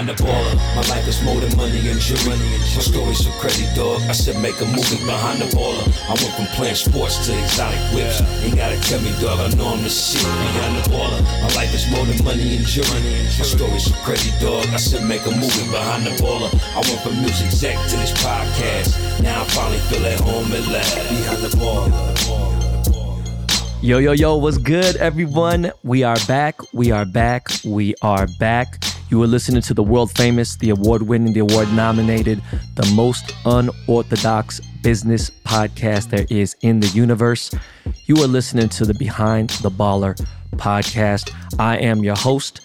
behind the baller. My life is more than money and jewelry. My story's so crazy, dog. I said make a movie behind the baller. I went from playing sports to exotic whips. Ain't gotta tell me, dog. I know I'm the shit behind the baller. My life is more than money and jewelry. My story's so crazy, dog. I said make a movie behind the baller. I went from music exec to this podcast. Now I finally feel at home at last. Behind the baller. Yo, yo, yo, what's good, everyone? We are back. We are back. We are back. You are listening to the world famous, the award winning, the award nominated, the most unorthodox business podcast there is in the universe. You are listening to the Behind the Baller podcast. I am your host,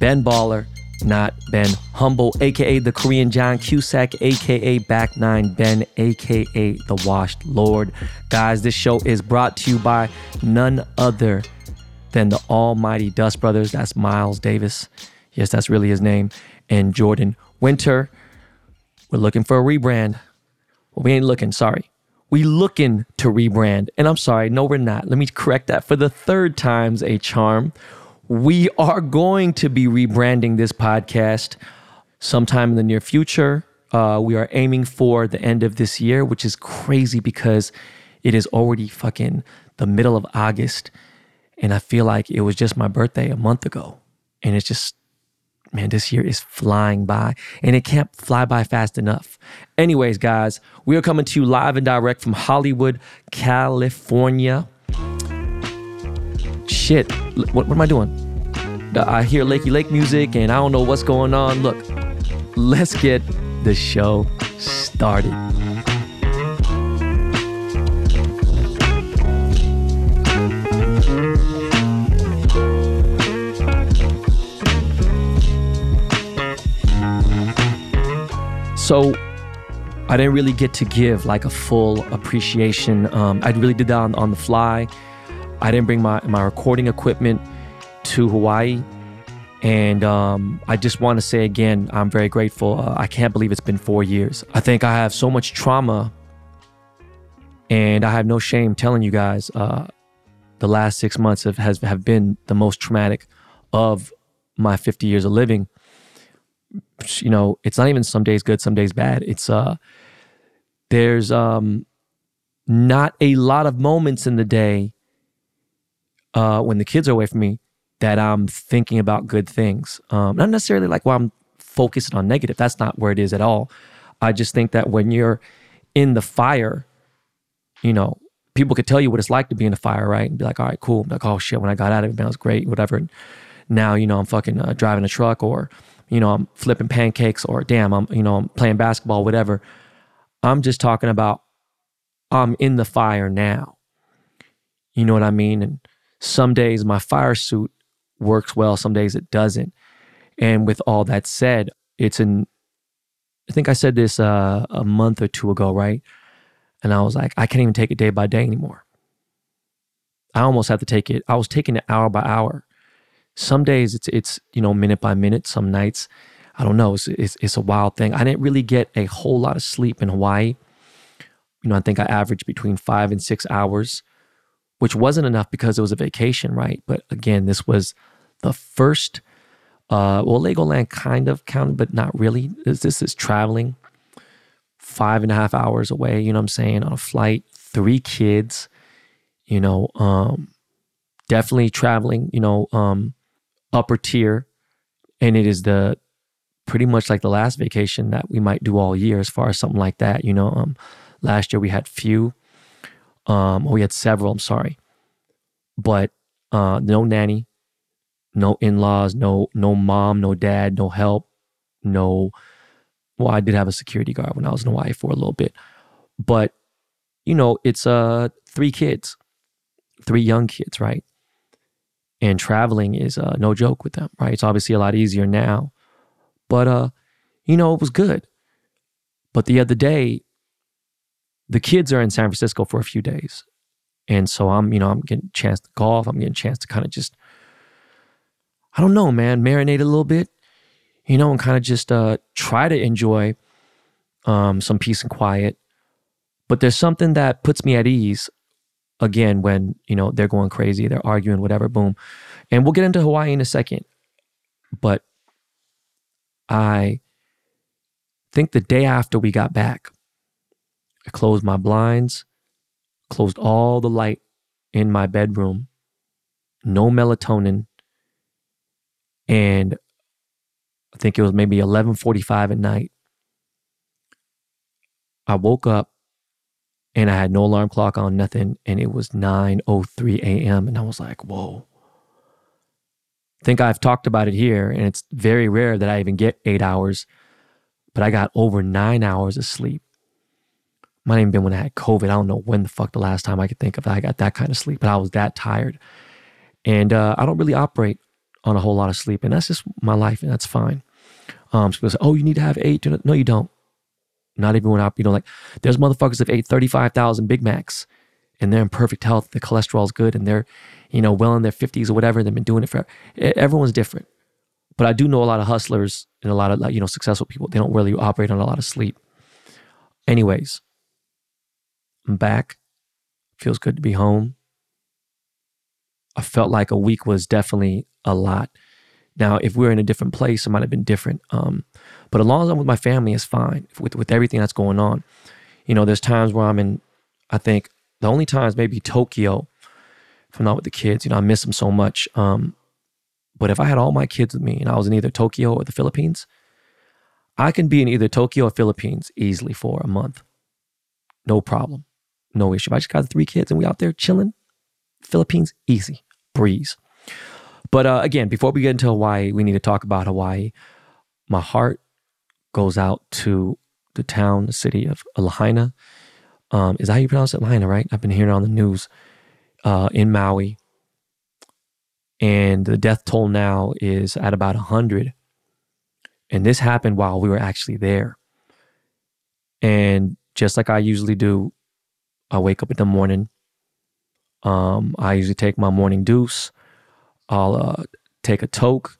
Ben Baller, not Ben Humble, aka the Korean John Cusack, aka Back Nine Ben, aka the Washed Lord. Guys, this show is brought to you by none other than the Almighty Dust Brothers. That's Miles Davis. Yes, that's really his name. And Jordan Winter. We're looking for a rebrand. Well, we ain't looking, sorry. We looking to rebrand. And I'm sorry, no, we're not. Let me correct that for the third time's a charm. We are going to be rebranding this podcast sometime in the near future. Uh, we are aiming for the end of this year, which is crazy because it is already fucking the middle of August. And I feel like it was just my birthday a month ago. And it's just, man, this year is flying by and it can't fly by fast enough. Anyways, guys, we are coming to you live and direct from Hollywood, California. Shit, what, what am I doing? Uh, I hear Lakey Lake music and I don't know what's going on. Look, let's get the show started. So I didn't really get to give like a full appreciation. Um, I really did that on, on the fly. I didn't bring my, my recording equipment to Hawaii. And um, I just want to say again, I'm very grateful. Uh, I can't believe it's been four years. I think I have so much trauma, and I have no shame telling you guys uh, the last six months have, has, have been the most traumatic of my 50 years of living. You know, it's not even some days good, some days bad. It's uh, there's um, not a lot of moments in the day uh, when the kids are away from me that I'm thinking about good things. Um, not necessarily like while I'm focused on negative. That's not where it is at all. I just think that when you're in the fire, you know, people could tell you what it's like to be in the fire, right? And be like, all right, cool. like, oh shit, when I got out of it, man, it was great, whatever. And now, you know, I'm fucking uh, driving a truck or, you know, I'm flipping pancakes or damn, I'm, you know, I'm playing basketball, whatever. I'm just talking about I'm in the fire now. You know what I mean? And some days my fire suit works well, some days it doesn't. And with all that said, it's an, I think I said this uh, a month or two ago, right? And I was like, I can't even take it day by day anymore. I almost have to take it. I was taking it hour by hour. Some days it's it's you know minute by minute. Some nights, I don't know. It's, it's it's a wild thing. I didn't really get a whole lot of sleep in Hawaii. You know, I think I averaged between five and six hours, which wasn't enough because it was a vacation, right? But again, this was the first, uh, well, Legoland kind of counted, but not really. This, this is traveling five and a half hours away, you know what I'm saying, on a flight, three kids, you know, um, definitely traveling, you know, um, upper tier. And it is the pretty much like the last vacation that we might do all year as far as something like that. You know, um, last year we had few, um, we had several, I'm sorry, but uh, no nanny, no in-laws, no no mom, no dad, no help, no well, I did have a security guard when I was in Hawaii for a little bit. But you know, it's uh three kids, three young kids, right? And traveling is uh, no joke with them, right? It's obviously a lot easier now. But uh, you know, it was good. But the other day, the kids are in San Francisco for a few days. And so I'm, you know, I'm getting a chance to golf. I'm getting a chance to kind of just I don't know, man, marinate a little bit, you know, and kind of just uh, try to enjoy um, some peace and quiet. But there's something that puts me at ease again when, you know, they're going crazy, they're arguing, whatever, boom. And we'll get into Hawaii in a second. But I think the day after we got back, I closed my blinds, closed all the light in my bedroom, no melatonin, and I think it was maybe 11:45 at night. I woke up and I had no alarm clock on, nothing, and it was 9:03 a.m. and I was like, "Whoa." I think I've talked about it here, and it's very rare that I even get eight hours, but I got over nine hours of sleep. Might even been when I had COVID. I don't know when the fuck the last time I could think of I got that kind of sleep, but I was that tired. And uh, I don't really operate on a whole lot of sleep, and that's just my life, and that's fine. Um, so people say, "Oh, you need to have eight. No, you don't. Not when I, you know, like there's motherfuckers that ate 35,000 Big Macs and they're in perfect health. The cholesterol's good and they're, you know, well in their 50s or whatever. They've been doing it for, everyone's different. But I do know a lot of hustlers and a lot of, like, you know, successful people. They don't really operate on a lot of sleep. Anyways, I'm back. Feels good to be home. I felt like a week was definitely a lot. Now, if we were in a different place, it might have been different. Um, but as long as I'm with my family, it's fine with, with everything that's going on. You know, there's times where I'm in, I think the only times maybe Tokyo, if I'm not with the kids, you know, I miss them so much. Um, but if I had all my kids with me and I was in either Tokyo or the Philippines, I can be in either Tokyo or Philippines easily for a month. No problem. No issue. If I just got three kids and we out there chilling, Philippines, easy, breeze. But uh, again, before we get into Hawaii, we need to talk about Hawaii. My heart goes out to the town, the city of Lahaina. Um, is that how you pronounce it? Lahaina, right? I've been hearing on the news uh, in Maui. And the death toll now is at about 100. And this happened while we were actually there. And just like I usually do, I wake up in the morning. Um, I usually take my morning deuce. I'll uh, take a toke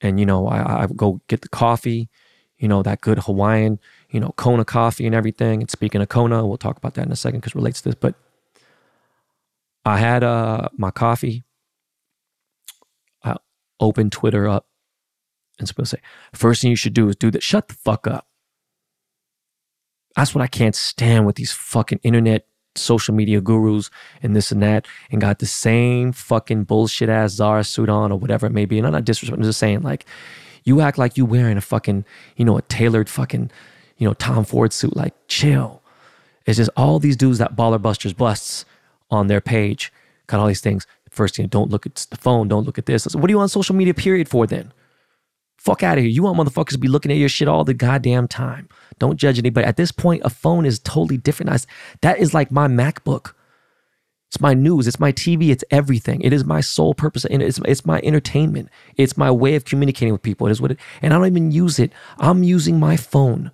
and, you know, I, I go get the coffee you know, that good Hawaiian, you know, Kona coffee and everything. And speaking of Kona, we'll talk about that in a second because it relates to this. But I had uh, my coffee. I opened Twitter up and supposed to say, first thing you should do is do that. Shut the fuck up. That's what I can't stand with these fucking internet social media gurus and this and that and got the same fucking bullshit ass Zara suit on or whatever it may be. And I'm not disrespecting, I'm just saying, like, you act like you wearing a fucking, you know, a tailored fucking, you know, Tom Ford suit. Like, chill. It's just all these dudes that baller busters busts on their page got all these things. First, know, don't look at the phone, don't look at this. what do you want social media period for then? Fuck out of here. You want motherfuckers to be looking at your shit all the goddamn time. Don't judge anybody. At this point, a phone is totally different. I, That is like my MacBook. It's my news. It's my TV. It's everything. It is my sole purpose. And it's, it's my entertainment. It's my way of communicating with people. It is what it, and I don't even use it. I'm using my phone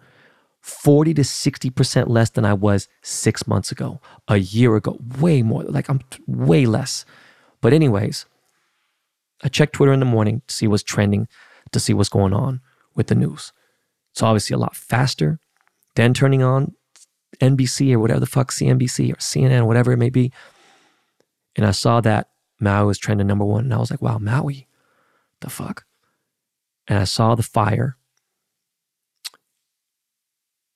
40 to 60% less than I was six months ago, a year ago, way more. Like I'm way less. But, anyways, I check Twitter in the morning to see what's trending, to see what's going on with the news. It's obviously a lot faster than turning on NBC or whatever the fuck, CNBC or CNN, or whatever it may be. And I saw that Maui was trending number one. And I was like, wow, Maui, the fuck? And I saw the fire.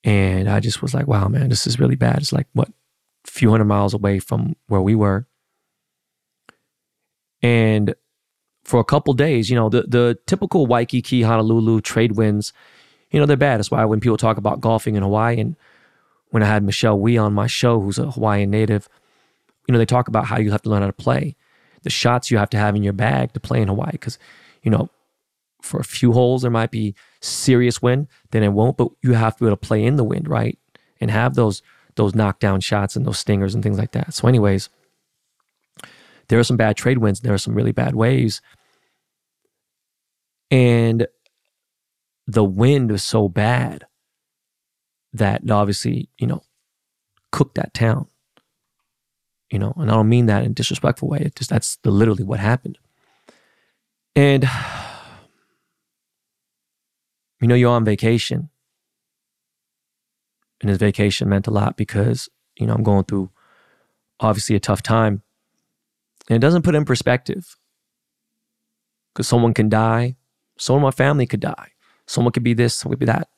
And I just was like, wow, man, this is really bad. It's like, what, a few hundred miles away from where we were. And for a couple days, you know, the, the typical Waikiki, Honolulu trade winds, you know, they're bad. That's why when people talk about golfing in Hawaii, and when I had Michelle Wie on my show, who's a Hawaiian native, you know, they talk about how you have to learn how to play, the shots you have to have in your bag to play in Hawaii. Because, you know, for a few holes, there might be serious wind, then it won't, but you have to be able to play in the wind, right? And have those those knockdown shots and those stingers and things like that. So, anyways, there are some bad trade winds, there are some really bad waves. And the wind was so bad that obviously, you know, cooked that town you know, and I don't mean that in a disrespectful way. It just that's the, literally what happened. And you know, you're on vacation. And this vacation meant a lot because, you know, I'm going through obviously a tough time. And it doesn't put in perspective. Because someone can die, someone in my family could die. Someone could be this, someone could be that.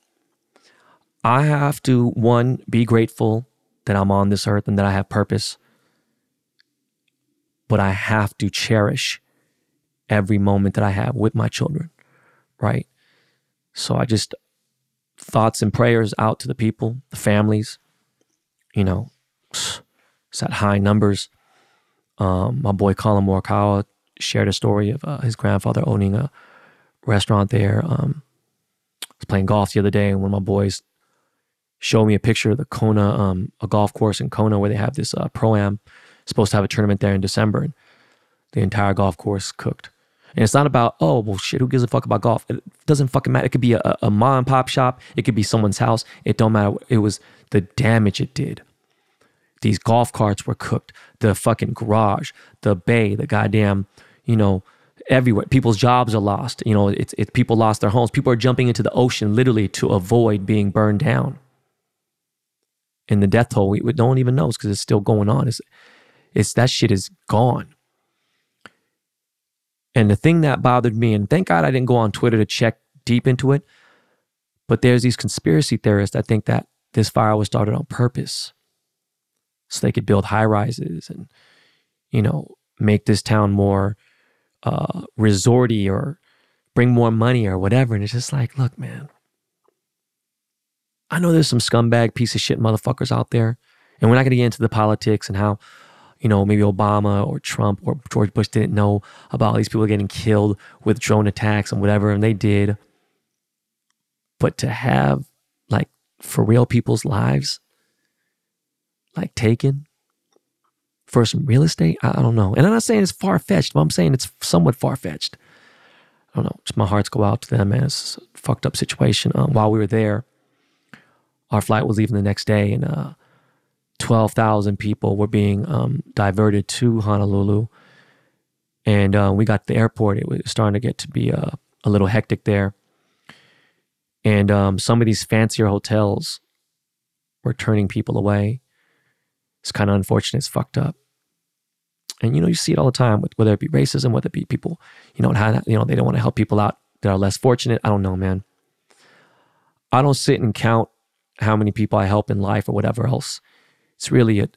I have to, one, be grateful that I'm on this earth and that I have purpose. But I have to cherish every moment that I have with my children, right? So I just, thoughts and prayers out to the people, the families, you know, it's at high numbers. Um, my boy Collin Morikawa shared a story of uh, his grandfather owning a restaurant there. Um, I was playing golf the other day, and one of my boys showed me a picture of the Kona, um, a golf course in Kona where they have this uh, pro am. Supposed to have a tournament there in December, and the entire golf course cooked. And it's not about, oh, well, shit, who gives a fuck about golf? It doesn't fucking matter. It could be a, a mom and pop shop. It could be someone's house. It don't matter. It was the damage it did. These golf carts were cooked. The fucking garage, the bay, the goddamn, you know, everywhere. People's jobs are lost. You know, it's, it, people lost their homes. People are jumping into the ocean literally to avoid being burned down. And the death toll, we, we one even knows because it's still going on. It's, it's that shit is gone. And the thing that bothered me, and thank God I didn't go on Twitter to check deep into it, but there's these conspiracy theorists that think that this fire was started on purpose so they could build high rises and, you know, make this town more uh, resorty or bring more money or whatever. And it's just like, look, man, I know there's some scumbag piece of shit motherfuckers out there. And we're not going to get into the politics and how, you know, maybe Obama or Trump or George Bush didn't know about these people getting killed with drone attacks and whatever, and they did. But to have like for real people's lives like taken for some real estate, I, I don't know. And I'm not saying it's far fetched, but I'm saying it's somewhat far fetched. I don't know. Just my hearts go out to them, man. It's a fucked up situation. Um, while we were there, our flight was leaving the next day, and uh, 12,000 people were being um, diverted to Honolulu. And uh, we got to the airport. It was starting to get to be uh, a little hectic there. And um, some of these fancier hotels were turning people away. It's kind of unfortunate. It's fucked up. And you know, you see it all the time with whether it be racism, whether it be people, you know, how you know they don't want to help people out that are less fortunate. I don't know, man. I don't sit and count how many people I help in life or whatever else. It's really a,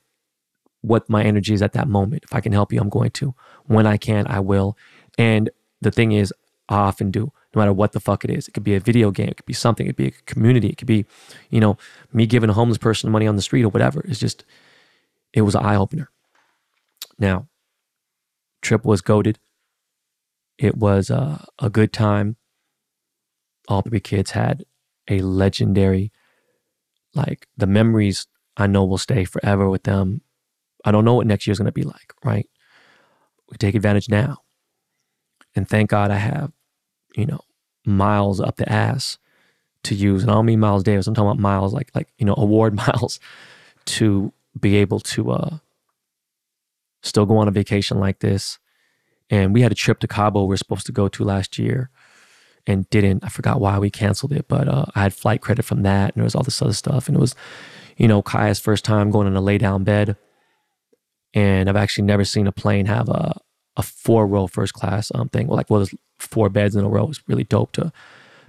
what my energy is at that moment. If I can help you, I'm going to. When I can, I will. And the thing is, I often do, no matter what the fuck it is. It could be a video game, it could be something, it could be a community, it could be, you know, me giving a homeless person money on the street or whatever. It's just, it was an eye opener. Now, trip was goaded. It was uh, a good time. All three kids had a legendary, like the memories I know we'll stay forever with them. I don't know what next year's going to be like, right? We take advantage now. And thank God I have, you know, miles up the ass to use. And I don't mean Miles Davis. I'm talking about miles like, like, you know, award miles to be able to uh, still go on a vacation like this. And we had a trip to Cabo we are supposed to go to last year and didn't. I forgot why we canceled it, but uh, I had flight credit from that and there was all this other stuff. And it was, you know, Kaya's first time going in a lay down bed. And I've actually never seen a plane have a, a four row first class um, thing. Well, like, well, there's four beds in a row. It's really dope to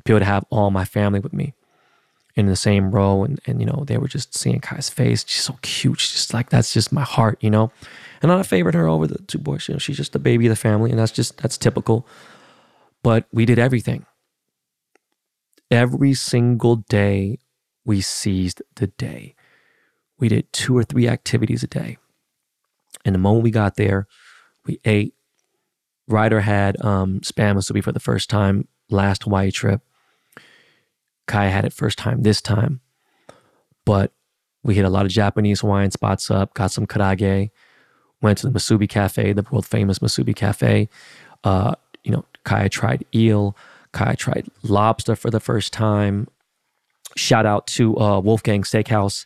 be able to have all my family with me in the same row. And, and you know, they were just seeing Kaya's face. She's so cute. She's just like, that's just my heart, you know? And I favored her over the two boys. You know, she's just the baby of the family. And that's just, that's typical. But we did everything. Every single day, we seized the day. We did two or three activities a day. And the moment we got there, we ate. Ryder had um, spam musubi for the first time last Hawaii trip. Kai had it first time this time. But we hit a lot of Japanese Hawaiian spots up, got some karaage, went to the Musubi Cafe, the world famous Musubi Cafe. Uh, you know, Kai tried eel. Kai tried lobster for the first time. Shout out to uh, Wolfgang Steakhouse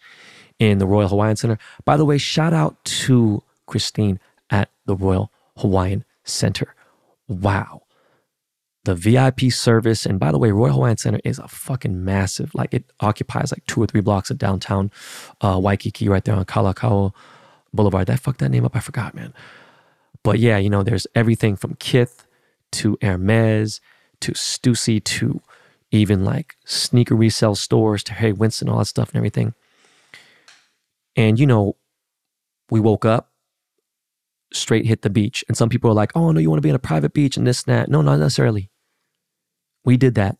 in the Royal Hawaiian Center. By the way, shout out to Christine at the Royal Hawaiian Center. Wow the VIP service. And by the way, Royal Hawaiian Center is a fucking massive, like it occupies like two or three blocks of downtown uh, Waikiki right there on Kalakaua Boulevard. That I fuck that name up? I forgot, man. But yeah, you know, there's everything from Kith to Hermes to Stussy to, even like sneaker resale stores to Harry Winston, all that stuff and everything. And you know, we woke up, straight hit the beach. And some people are like, oh no, you want to be on a private beach and this and that. No, not necessarily. We did that.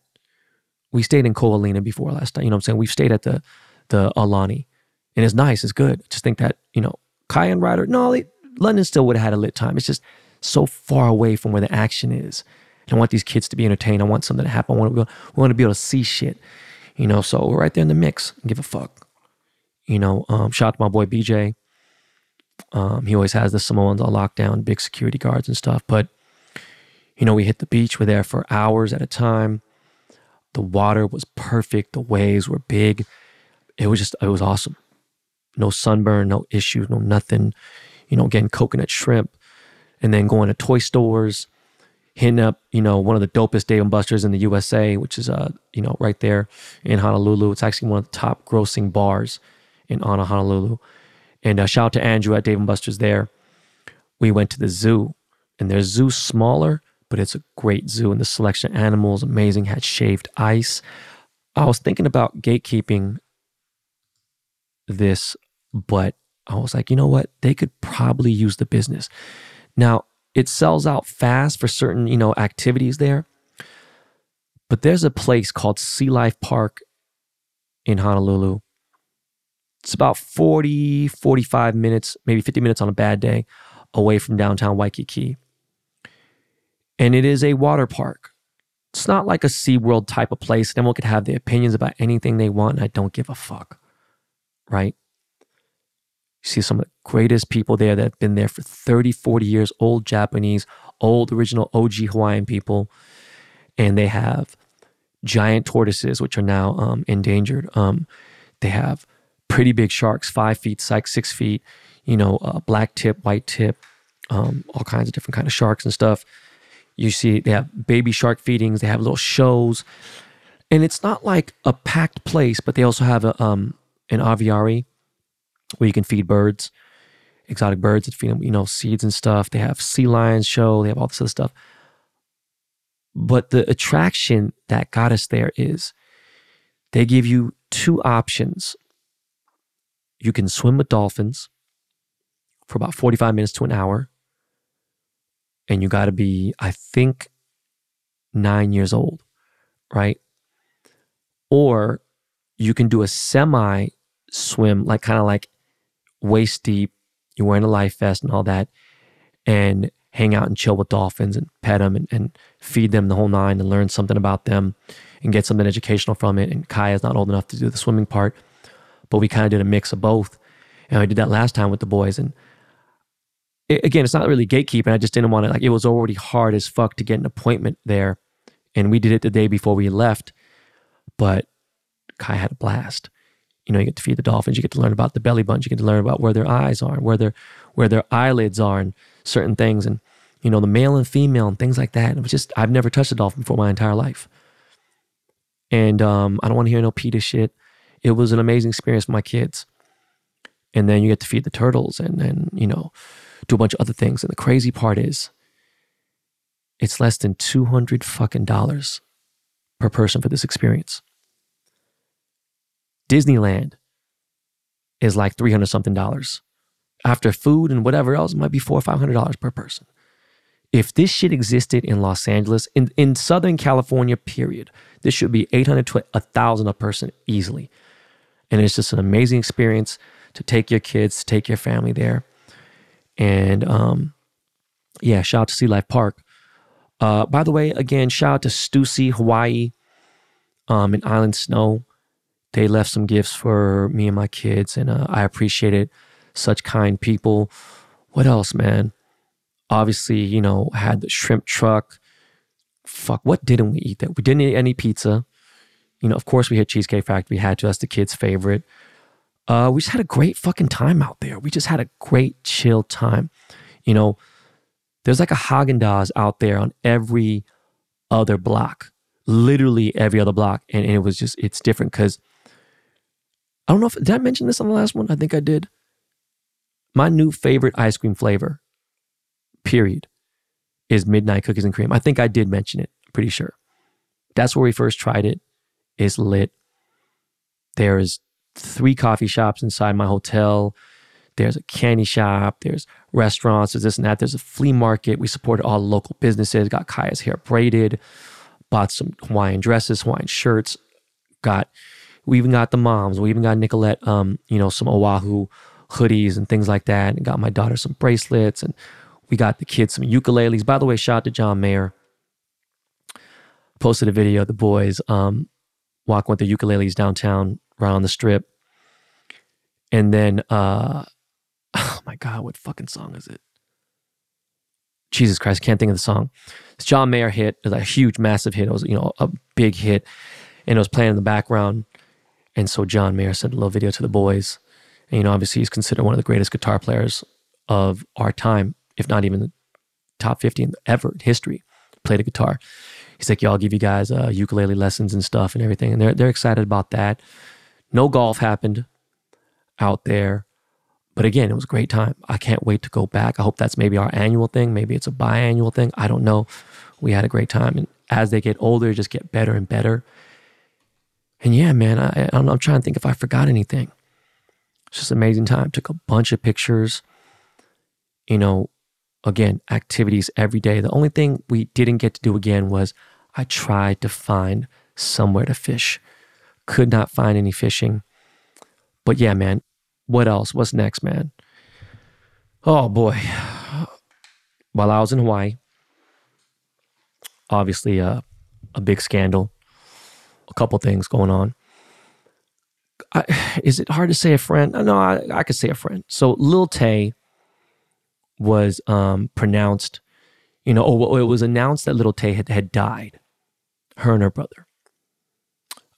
We stayed in Ko Olina before last night. You know what I'm saying? We've stayed at the the Aulani. And it's nice, it's good. Just think that, you know, Kayan Ryder, no, London still would have had a lit time. It's just so far away from where the action is. And I want these kids to be entertained. I want something to happen. I want to, be, we want to be able to see shit. You know, so we're right there in the mix. Give a fuck. You know, um, shout out to my boy BJ. Um, he always has the Samoans on lockdown, big security guards and stuff. But, you know, we hit the beach. We're there for hours at a time. The water was perfect. The waves were big. It was just, it was awesome. No sunburn, no issues, no nothing. You know, getting coconut shrimp and then going to toy stores, hitting up, you know, one of the dopest Dave and Buster's in the USA, which is, uh, you know, right there in Honolulu. It's actually one of the top grossing bars in Honolulu. And uh, shout out to Andrew at Dave and Buster's there. We went to the zoo, and their zoo smaller, but it's a great zoo, and the selection of animals amazing. Had shaved ice. I was thinking about gatekeeping this, but I was like, you know what? They could probably use the business. Now, it sells out fast for certain, you know, activities there. But there's a place called Sea Life Park in Honolulu. It's about 40, 45 minutes, maybe 50 minutes on a bad day away from downtown Waikiki. And it is a water park. It's not like a SeaWorld type of place. Everyone could have their opinions about anything they want, and I don't give a fuck. Right? You see some of the greatest people there that have been there for 30, 40 years, old Japanese, old original OG Hawaiian people. And they have giant tortoises, which are now um, endangered. Um, they have pretty big sharks, five feet, six, six feet, you know, uh, black tip, white tip, um, all kinds of different kind of sharks and stuff. You see, they have baby shark feedings. They have little shows, and it's not like a packed place, but they also have a um, an aviary where you can feed birds, exotic birds, and feed them, you know, seeds and stuff. They have sea lions show. They have all this other stuff. But the attraction that got us there is they give you two options. You can swim with dolphins for about 45 minutes to an hour. And you got to be, I think, nine years old, right? Or you can do a semi swim, like kind of like waist deep. You're wearing a life vest and all that, and hang out and chill with dolphins and pet them and, and feed them the whole nine and learn something about them and get something educational from it. And Kaya's not old enough to do the swimming part, but we kind of did a mix of both. And I did that last time with the boys. And it, again, it's not really gatekeeping. I just didn't want to, like, it was already hard as fuck to get an appointment there. And we did it the day before we left. But Kai had a blast you know, you get to feed the dolphins, you get to learn about the belly buttons, you get to learn about where their eyes are, and where their where their eyelids are, and certain things, and you know, the male and female and things like that. It was just I've never touched a dolphin before my entire life, and um, I don't want to hear no PETA shit. It was an amazing experience for my kids, and then you get to feed the turtles, and then you know, do a bunch of other things. And the crazy part is, it's less than two hundred fucking dollars per person for this experience. Disneyland is like 300 something dollars. After food and whatever else, it might be four or five hundred dollars per person. If this shit existed in Los Angeles, in, in Southern California, period, this should be 800 to 1,000 a person easily. And it's just an amazing experience to take your kids, take your family there. And um, yeah, shout out to Sea Life Park. Uh, by the way, again, shout out to Stussy, Hawaii, um, in Island Snow they left some gifts for me and my kids, and uh, I appreciate it. Such kind people. What else, man? Obviously, you know, had the shrimp truck. Fuck, what didn't we eat That We didn't eat any pizza. You know, of course, we had Cheesecake Factory. We had to. That's the kids' favorite. Uh, we just had a great fucking time out there. We just had a great chill time. You know, there's like a Haagen Dazs out there on every other block, literally every other block, and, and it was just it's different because I don't know if did I mention this on the last one? I think I did. My new favorite ice cream flavor, period, is midnight cookies and cream. I think I did mention it. Pretty sure. That's where we first tried it. Is lit. There's three coffee shops inside my hotel. There's a candy shop. There's restaurants. There's this and that. There's a flea market. We supported all local businesses. Got Kaya's hair braided. Bought some Hawaiian dresses, Hawaiian shirts. Got we even got the moms. We even got Nicolette, um, you know, some Oahu hoodies and things like that. And got my daughter some bracelets. And we got the kids some ukuleles. By the way, shout out to John Mayer. Posted a video of the boys um, walking with the ukuleles downtown, right on the strip. And then uh, oh my God, what fucking song is it? Jesus Christ, can't think of the song. It's John Mayer hit. It was a huge, massive hit. It was, you know, a big hit. And it was playing in the background. And so John Mayer sent a little video to the boys. And, you know, obviously he's considered one of the greatest guitar players of our time, if not even the top 50 in ever in history, played a guitar. He's like, y'all give you guys uh, ukulele lessons and stuff and everything. And they're, they're excited about that. No golf happened out there. But again, it was a great time. I can't wait to go back. I hope that's maybe our annual thing. Maybe it's a biannual thing. I don't know. We had a great time. And as they get older, just get better and better. And yeah, man, I, I am trying to think if I forgot anything. It's just amazing time. Took a bunch of pictures. You know, again, activities every day. The only thing we didn't get to do again was I tried to find somewhere to fish. Could not find any fishing. But yeah, man, what else? What's next, man? Oh boy. While I was in Hawaii, obviously uh, a big scandal, a couple things going on. I, is it hard to say a friend? No, I, I could say a friend. So Lil Tay was um, pronounced, you know, or it was announced that Little Tay had, had died, her and her brother.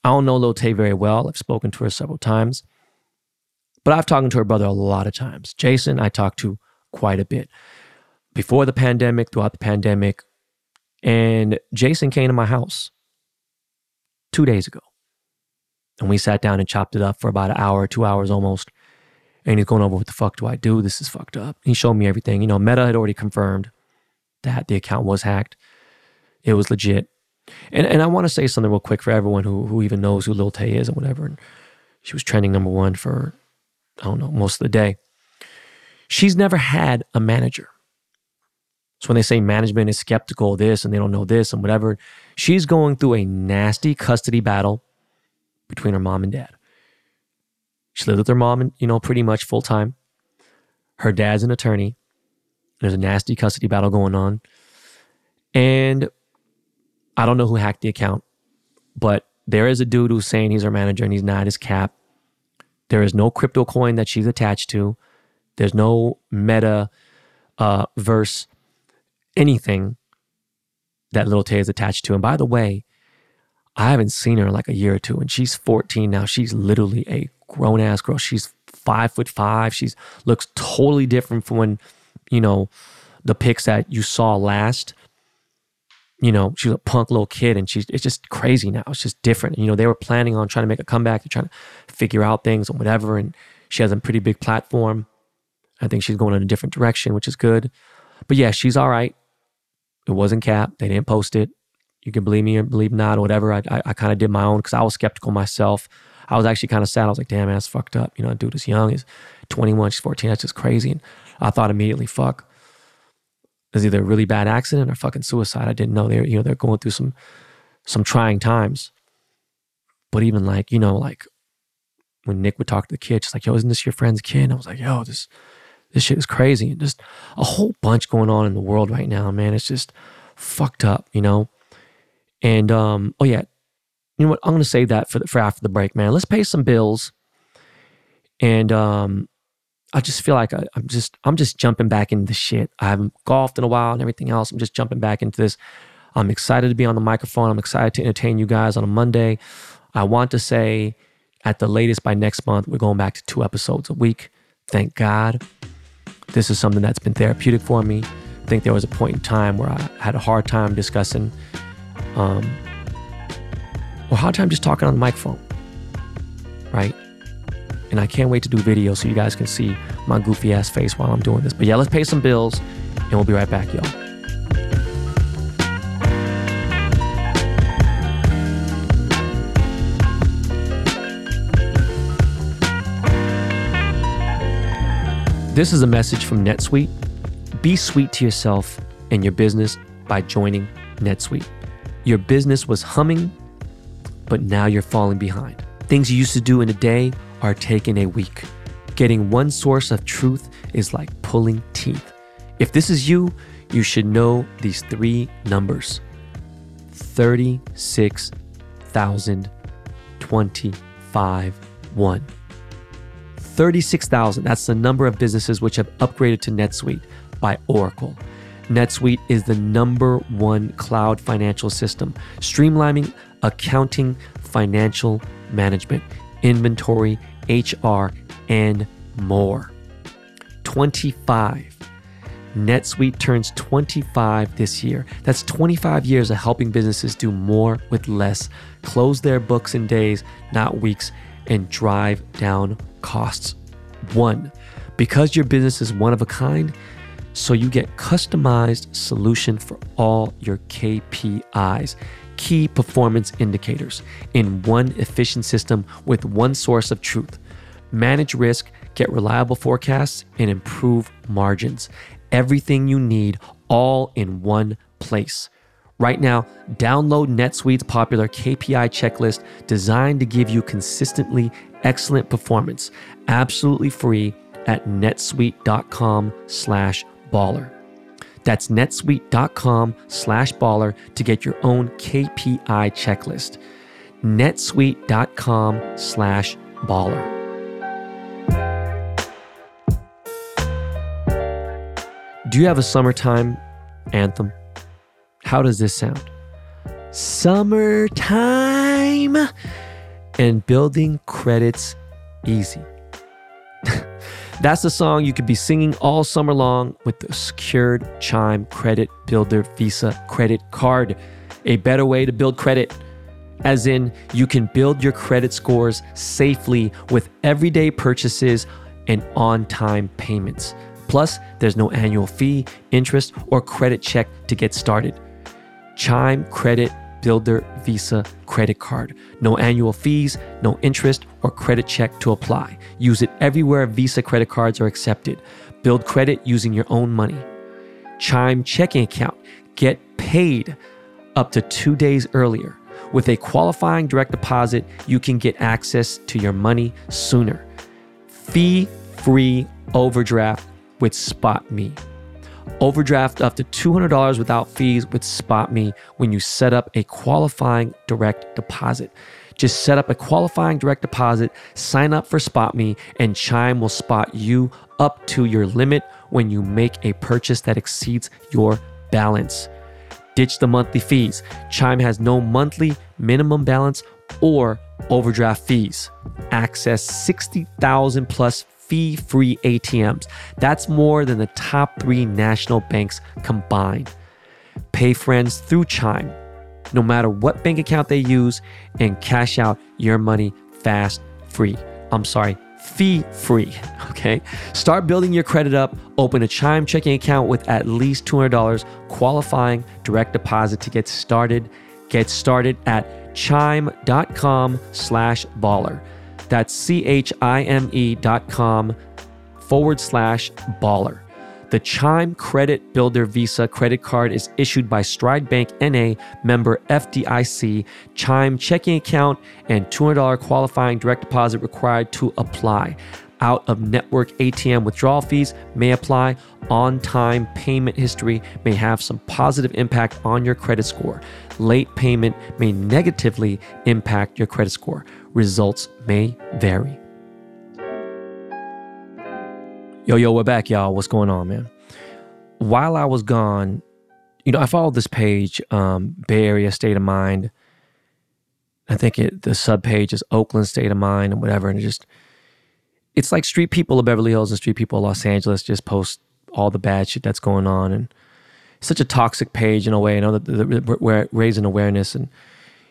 I don't know Little Tay very well. I've spoken to her several times. But I've talked to her brother a lot of times. Jason, I talked to quite a bit before the pandemic, throughout the pandemic. And Jason came to my house two days ago. And we sat down and chopped it up for about an hour, two hours almost. And he's going over what the fuck do I do? This is fucked up. He showed me everything. You know, Meta had already confirmed that the account was hacked. It was legit. And and I want to say something real quick for everyone who who even knows who Lil Tay is and whatever. And she was trending number one for I don't know, most of the day. She's never had a manager. So when they say management is skeptical of this and they don't know this and whatever, she's going through a nasty custody battle between her mom and dad. She lived with her mom, you know, pretty much full time. Her dad's an attorney. There's a nasty custody battle going on. And I don't know who hacked the account, but there is a dude who's saying he's her manager and he's not his cap. There is no crypto coin that she's attached to. There's no meta uh, verse anything that Little Tay is attached to. And by the way, I haven't seen her in like a year or two, and she's 14 now. She's literally a grown ass girl. She's five foot five. She's looks totally different from when, you know, the pics that you saw last you know, she was a punk little kid and she's it's just crazy now. It's just different. You know, they were planning on trying to make a comeback. They're trying to figure out things and whatever. And she has a pretty big platform. I think she's going in a different direction, which is good. But yeah, she's all right. It wasn't cap. They didn't post it. You can believe me or believe not or whatever. I, I, I kind of did my own because I was skeptical myself. I was actually kind of sad. I was like, damn, that's fucked up. You know, dude is young. He's 21, she's 14. That's just crazy. And I thought immediately, fuck it's either a really bad accident or fucking suicide. I didn't know they're you know they're going through some some trying times. But even like you know like when Nick would talk to the kid, she's like yo, isn't this your friend's kid? And I was like yo, this this shit is crazy and just a whole bunch going on in the world right now, man. It's just fucked up, you know. And um, oh yeah, you know what? I'm gonna save that for the, for after the break, man. Let's pay some bills. And um, I just feel like I, am just I'm just jumping back into the shit. I haven't golfed in a while and everything else. I'm just jumping back into this. I'm excited to be on the microphone. I'm excited to entertain you guys on a Monday. I want to say at the latest by next month, we're going back to two episodes a week. Thank God. This is something that's been therapeutic for me. I think there was a point in time where I had a hard time discussing, um, or hard time just talking on the microphone, right? And I can't wait to do video so you guys can see my goofy ass face while I'm doing this. But yeah, let's pay some bills and we'll be right back, y'all. This is a message from NetSuite. Be sweet to yourself and your business by joining NetSuite. Your business was humming but now you're falling behind. Things you used to do in a day are taking a week. Getting one source of truth is like pulling teeth. If this is you, you should know these three numbers 36,025 1. 36,000, that's the number of businesses which have upgraded to NetSuite by Oracle. NetSuite is the number one cloud financial system, streamlining accounting, financial management, inventory, HR, and more. 25. NetSuite turns 25 this year. That's 25 years of helping businesses do more with less, close their books in days, not weeks, and drive down costs. One, because your business is one of a kind, so you get customized solution for all your KPIs, key performance indicators, in one efficient system with one source of truth. Manage risk, get reliable forecasts, and improve margins. Everything you need all in one place. Right now, download NetSuite's popular KPI checklist designed to give you consistently excellent performance, absolutely free at netsuite.com slash baller. That's netsuite.com slash baller to get your own KPI checklist. netsuite.com slash baller. Do you have a summertime anthem? How does this sound? Summertime and building credits easy. That's the song you could be singing all summer long with the secured Chime Credit Builder Visa credit card. A better way to build credit. As in, you can build your credit scores safely with everyday purchases and on time payments. Plus, there's no annual fee, interest, or credit check to get started. Chime Credit Builder Visa credit card. No annual fees, no interest, or credit check to apply. Use it everywhere Visa credit cards are accepted. Build credit using your own money. Chime checking account. Get paid up to two days earlier. With a qualifying direct deposit, you can get access to your money sooner. Fee free overdraft with SpotMe. Overdraft up to $200 without fees with SpotMe when you set up a qualifying direct deposit. Just set up a qualifying direct deposit, sign up for SpotMe, and Chime will spot you up to your limit when you make a purchase that exceeds your balance. Ditch the monthly fees. Chime has no monthly minimum balance or overdraft fees. Access 60,000 plus fee free ATMs. That's more than the top three national banks combined. Pay friends through Chime, no matter what bank account they use, and cash out your money fast, free. I'm sorry, fee free. Okay. Start building your credit up. Open a Chime checking account with at least $200 qualifying direct deposit to get started. Get started at chime.com slash baller. That's C H I M E dot com forward slash baller. The Chime Credit Builder Visa credit card is issued by Stride Bank NA, member FDIC, Chime checking account, and $200 qualifying direct deposit required to apply. Out of network ATM withdrawal fees may apply. On time payment history may have some positive impact on your credit score. Late payment may negatively impact your credit score results may vary. Yo, yo, we're back, y'all. What's going on, man? While I was gone, you know, I followed this page, um, Bay Area State of Mind. I think it, the sub page is Oakland State of Mind and whatever. And it just, it's like street people of Beverly Hills and street people of Los Angeles just post all the bad shit that's going on. And it's such a toxic page in a way. I know that we're raising awareness and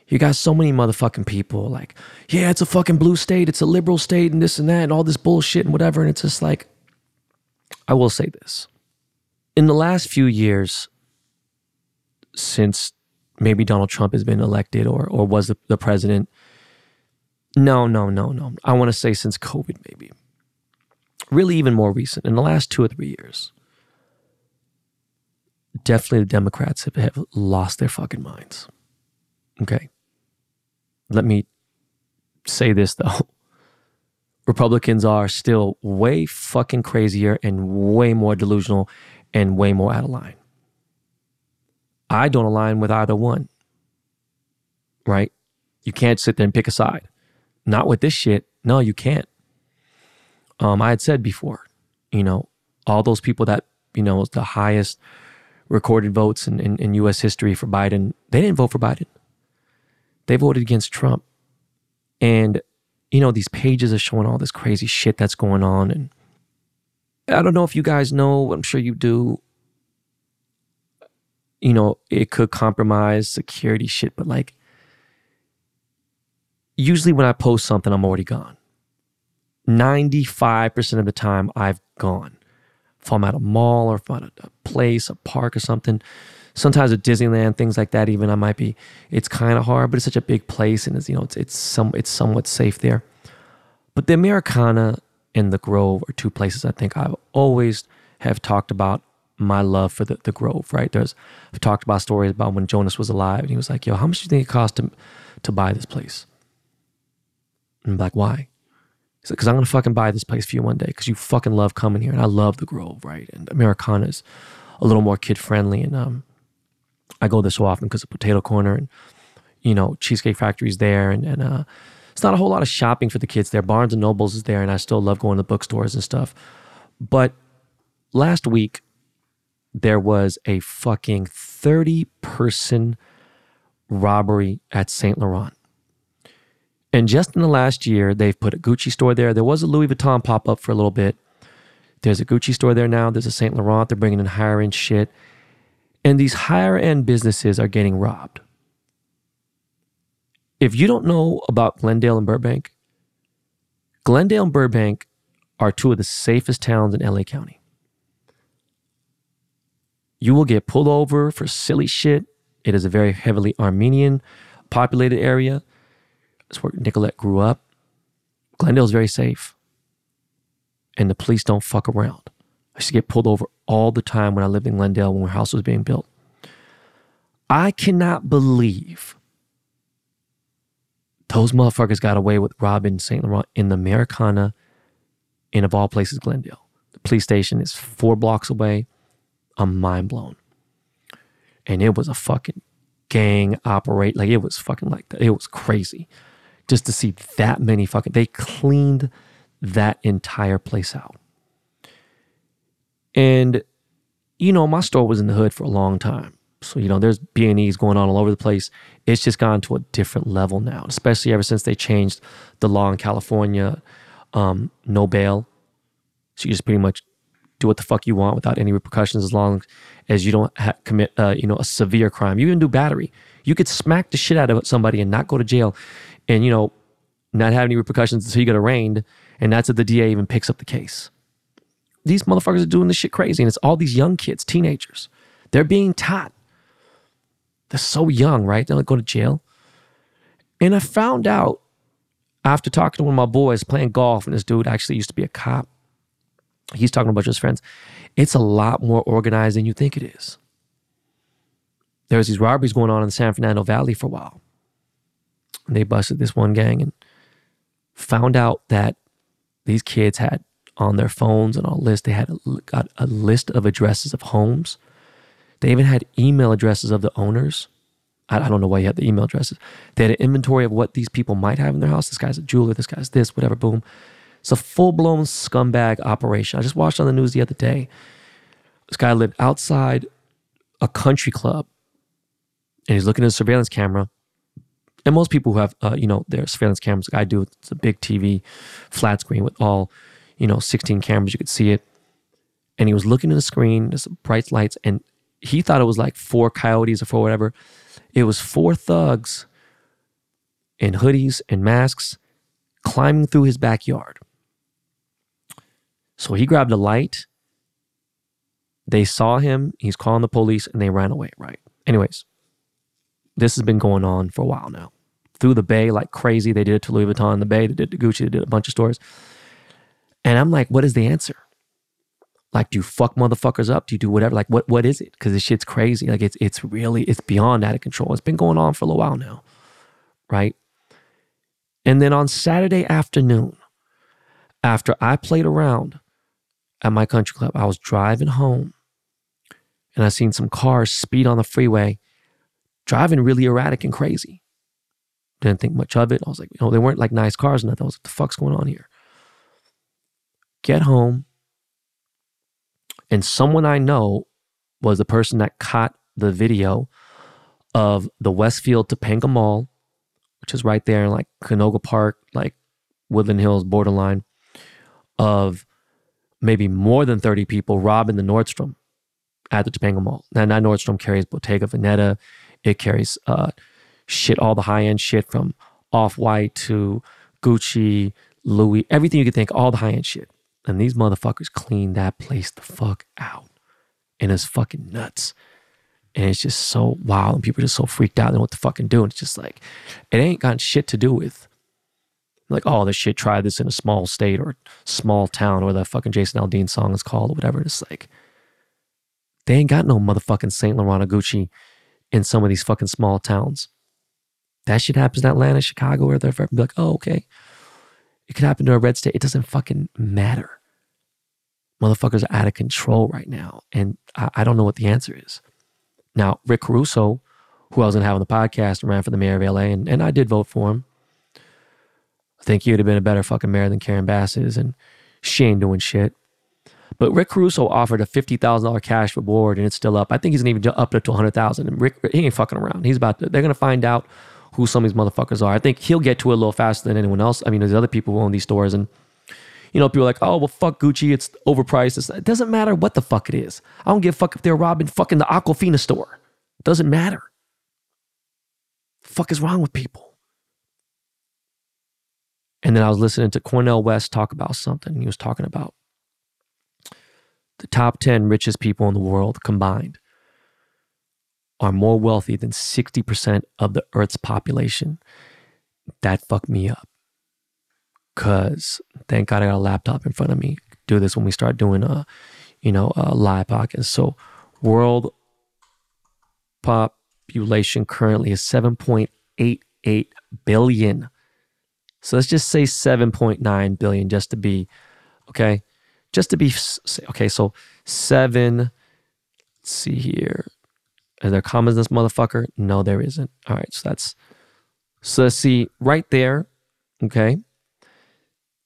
you got so many motherfucking people like, yeah, it's a fucking blue state, it's a liberal state, and this and that, and all this bullshit and whatever. And it's just like, I will say this. In the last few years, since maybe Donald Trump has been elected or or was the, the president, no, no, no, no. I want to say since COVID, maybe. really even more recent, in the last two or three years, definitely the Democrats have, have lost their fucking minds. Okay. Let me say this though. Republicans are still way fucking crazier and way more delusional and way more out of line. I don't align with either one. Right? You can't sit there and pick a side. Not with this shit. No, you can't. Um, I had said before, you know, all those people that, you know, the highest recorded votes in, in, in US history for Biden, they didn't vote for Biden. They voted against Trump. And, you know, these pages are showing all this crazy shit that's going on. And I don't know if you guys know, I'm sure you do. You know, it could compromise security shit, but like, usually when I post something, I'm already gone. 95% of the time, I've gone. If I'm at a mall or if I'm at a place, a park or something, sometimes at Disneyland, things like that, even I might be, it's kind of hard, but it's such a big place and it's, you know, it's, it's, some, it's somewhat safe there. But the Americana and the Grove are two places I think I've always have talked about my love for the, the Grove, right? There's, I've talked about stories about when Jonas was alive and he was like, yo, how much do you think it cost to, to buy this place? And I'm like, why? He's like, because I'm going to fucking buy this place for you one day because you fucking love coming here. And I love the Grove, right? And Americana's a little more kid friendly. And um, I go there so often because of Potato Corner and, you know, Cheesecake Factory's there. And, and uh, it's not a whole lot of shopping for the kids there. Barnes and Nobles is there. And I still love going to bookstores and stuff. But last week, there was a fucking 30 person robbery at St. Laurent. And just in the last year, they've put a Gucci store there. There was a Louis Vuitton pop up for a little bit. There's a Gucci store there now. There's a St. Laurent. They're bringing in higher end shit. And these higher end businesses are getting robbed. If you don't know about Glendale and Burbank, Glendale and Burbank are two of the safest towns in LA County. You will get pulled over for silly shit. It is a very heavily Armenian populated area. It's where Nicolette grew up. Glendale's very safe. And the police don't fuck around. I used to get pulled over all the time when I lived in Glendale when our house was being built. I cannot believe those motherfuckers got away with robbing St. Laurent in the Americana, in of all places, Glendale. The police station is four blocks away. I'm mind blown. And it was a fucking gang operate. Like it was fucking like that. It was crazy just to see that many fucking, they cleaned that entire place out. And, you know, my store was in the hood for a long time. So, you know, there's B&Es going on all over the place. It's just gone to a different level now, especially ever since they changed the law in California, um, no bail. So you just pretty much do what the fuck you want without any repercussions as long as you don't ha- commit, uh, you know, a severe crime. You even do battery. You could smack the shit out of somebody and not go to jail and you know not have any repercussions until you get arraigned, and that's if the DA even picks up the case. These motherfuckers are doing this shit crazy, and it's all these young kids, teenagers. They're being taught. They're so young, right? They're like go to jail. And I found out after talking to one of my boys playing golf, and this dude actually used to be a cop. He's talking to a bunch of his friends. It's a lot more organized than you think it is. There's these robberies going on in the San Fernando Valley for a while they busted this one gang and found out that these kids had on their phones and on a list, they had a, got a list of addresses of homes. They even had email addresses of the owners. I, I don't know why you had the email addresses. They had an inventory of what these people might have in their house. This guy's a jeweler, this guy's this, whatever, boom. It's a full blown scumbag operation. I just watched on the news the other day. This guy lived outside a country club and he's looking at a surveillance camera and most people who have uh, you know their surveillance cameras like i do it's a big tv flat screen with all you know 16 cameras you could see it. And he was looking at the screen there's bright lights and he thought it was like four coyotes or four whatever. It was four thugs in hoodies and masks climbing through his backyard. So he grabbed a light. They saw him he's calling the police and they ran away right? Anyways this has been going on for a while now through the Bay like crazy. They did it to Louis Vuitton in the Bay. They did it to Gucci. They did a bunch of stores. And I'm like, what is the answer? Like, do you fuck motherfuckers up? Do you do whatever? Like, what what is it? Because this shit's crazy. Like, it's it's really it's beyond out of control. It's been going on for a little while now, right? And then on Saturday afternoon, after I played around at my country club, I was driving home, and I seen some cars speed on the freeway, driving really erratic and crazy. Didn't think much of it. I was like, you know, they weren't like nice cars and nothing. I was like, the fuck's going on here? Get home and someone I know was the person that caught the video of the Westfield Topanga Mall, which is right there in like Canoga Park, like Woodland Hills borderline, of maybe more than 30 people robbing the Nordstrom at the Topanga Mall. Now, that Nordstrom carries Bottega Veneta. It carries uh, shit, all the high end shit from Off White to Gucci, Louis, everything you could think, all the high end shit. And these motherfuckers clean that place the fuck out. And it's fucking nuts. And it's just so wild. And people are just so freaked out and what to fucking do. And it's just like, it ain't got shit to do with like, oh, this shit, try this in a small state or small town or the fucking Jason Aldean song is called or whatever. It's like, they ain't got no motherfucking St. Laurent or Gucci in some of these fucking small towns. That shit happens in Atlanta, Chicago, or they're be like, oh, okay. It could happen to a red state. It doesn't fucking matter motherfuckers are out of control right now. And I, I don't know what the answer is. Now, Rick Caruso, who I was going to have on the podcast ran for the mayor of LA, and, and I did vote for him. I think he would have been a better fucking mayor than Karen Bass is, and she ain't doing shit. But Rick Caruso offered a fifty thousand dollar cash reward, and it's still up. I think he's gonna even up it to a hundred thousand. And Rick, he ain't fucking around. He's about to. They're gonna find out who some of these motherfuckers are. I think he'll get to it a little faster than anyone else. I mean, there's other people who own these stores, and you know, people are like, oh, well, fuck Gucci. It's overpriced. it doesn't matter what the fuck it is. I don't give a fuck if they're robbing fucking the Aquafina store. It doesn't matter. The fuck is wrong with people? And then I was listening to Cornel West talk about something. He was talking about the top 10 richest people in the world combined are more wealthy than 60% of the Earth's population. That fucked me up. Cause thank God I got a laptop in front of me. Do this when we start doing a, you know, a live podcast. So world population currently is 7.88 billion. So let's just say 7.9 billion just to be, okay? Just to be, okay, so seven, let's see here. Are there commas in this motherfucker? No, there isn't. All right, so that's, so let's see right there, okay?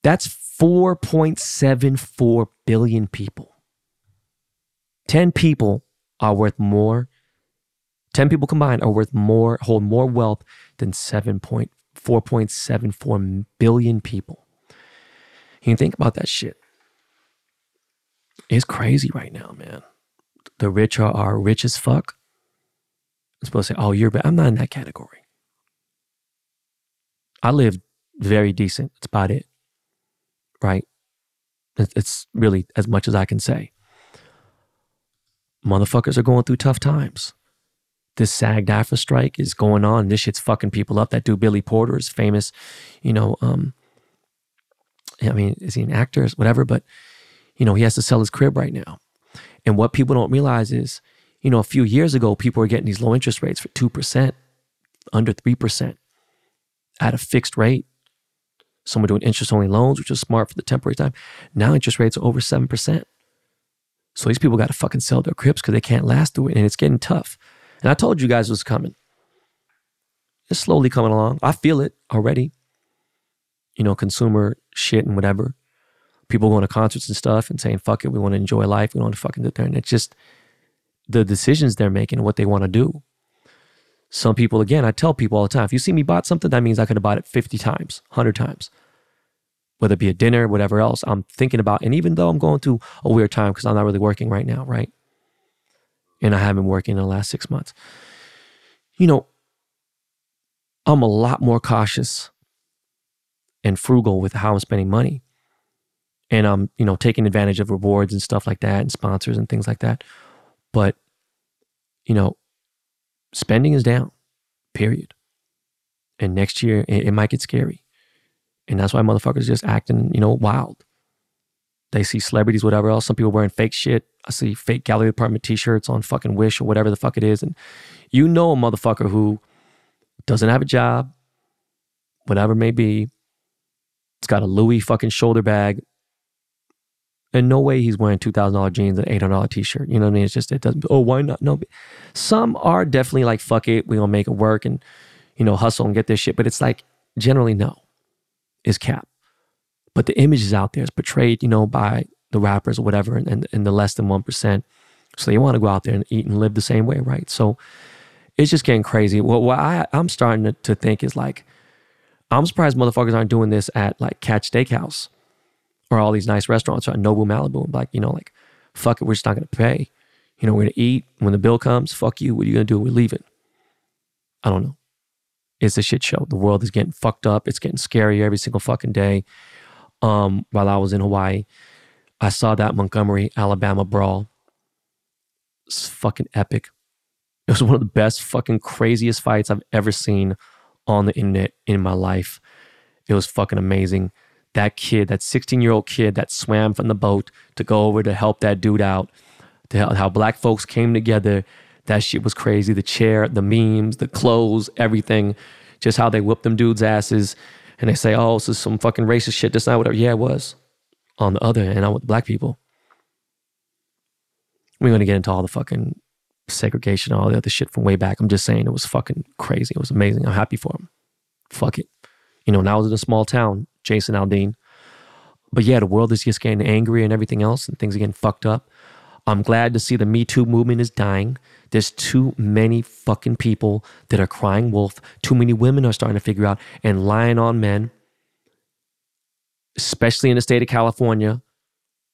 That's 4.74 billion people. 10 people are worth more. 10 people combined are worth more, hold more wealth than 7.4.74 billion people. You think about that shit. It's crazy right now, man. The rich are, are rich as fuck. I'm supposed to say, oh, you're bad. I'm not in that category. I live very decent. That's about it right? It's really as much as I can say. Motherfuckers are going through tough times. This SAG AFTRA strike is going on. This shit's fucking people up. That dude Billy Porter is famous, you know. Um, I mean, is he an actor? Whatever, but you know, he has to sell his crib right now. And what people don't realize is, you know, a few years ago, people were getting these low interest rates for two percent, under three percent, at a fixed rate. Some were doing interest only loans, which was smart for the temporary time. Now interest rates are over 7%. So these people got to fucking sell their cribs because they can't last through it. And it's getting tough. And I told you guys it was coming. It's slowly coming along. I feel it already. You know, consumer shit and whatever. People going to concerts and stuff and saying, fuck it, we want to enjoy life. We don't want to fucking do there. And it's just the decisions they're making, what they want to do. Some people, again, I tell people all the time if you see me bought something, that means I could have bought it 50 times, 100 times. Whether it be a dinner, whatever else, I'm thinking about. And even though I'm going through a weird time because I'm not really working right now, right? And I haven't been working in the last six months, you know, I'm a lot more cautious and frugal with how I'm spending money. And I'm, you know, taking advantage of rewards and stuff like that and sponsors and things like that. But, you know, spending is down, period. And next year, it, it might get scary. And that's why motherfuckers just acting, you know, wild. They see celebrities, whatever else. Some people wearing fake shit. I see fake gallery apartment t-shirts on fucking Wish or whatever the fuck it is. And you know a motherfucker who doesn't have a job, whatever it may be. It's got a Louis fucking shoulder bag. And no way he's wearing $2,000 jeans and $800 t-shirt. You know what I mean? It's just, it doesn't, oh, why not? No. Some are definitely like, fuck it, we gonna make it work and, you know, hustle and get this shit. But it's like, generally, no, is cap. But the image is out there. It's portrayed, you know, by the rappers or whatever and, and, and the less than 1%. So they want to go out there and eat and live the same way, right? So it's just getting crazy. Well, what I, I'm starting to, to think is like, I'm surprised motherfuckers aren't doing this at like Catch Steakhouse or all these nice restaurants or Nobu Malibu. And like, you know, like, fuck it, we're just not going to pay. You know, we're going to eat. When the bill comes, fuck you. What are you going to do? We're leaving. I don't know. It's a shit show. The world is getting fucked up. It's getting scary every single fucking day. Um, while I was in Hawaii, I saw that Montgomery, Alabama brawl. It's fucking epic. It was one of the best fucking craziest fights I've ever seen on the internet in my life. It was fucking amazing. That kid, that 16 year old kid that swam from the boat to go over to help that dude out, to how black folks came together. That shit was crazy. The chair, the memes, the clothes, everything. Just how they whipped them dudes' asses. And they say, oh, this is some fucking racist shit. That's not whatever. Yeah, it was. On the other hand, I'm with black people. We're going to get into all the fucking segregation, all the other shit from way back. I'm just saying it was fucking crazy. It was amazing. I'm happy for him. Fuck it. You know, now I was in a small town, Jason Aldean. But yeah, the world is just getting angry and everything else, and things are getting fucked up. I'm glad to see the Me Too movement is dying. There's too many fucking people that are crying wolf. Too many women are starting to figure out and lying on men, especially in the state of California,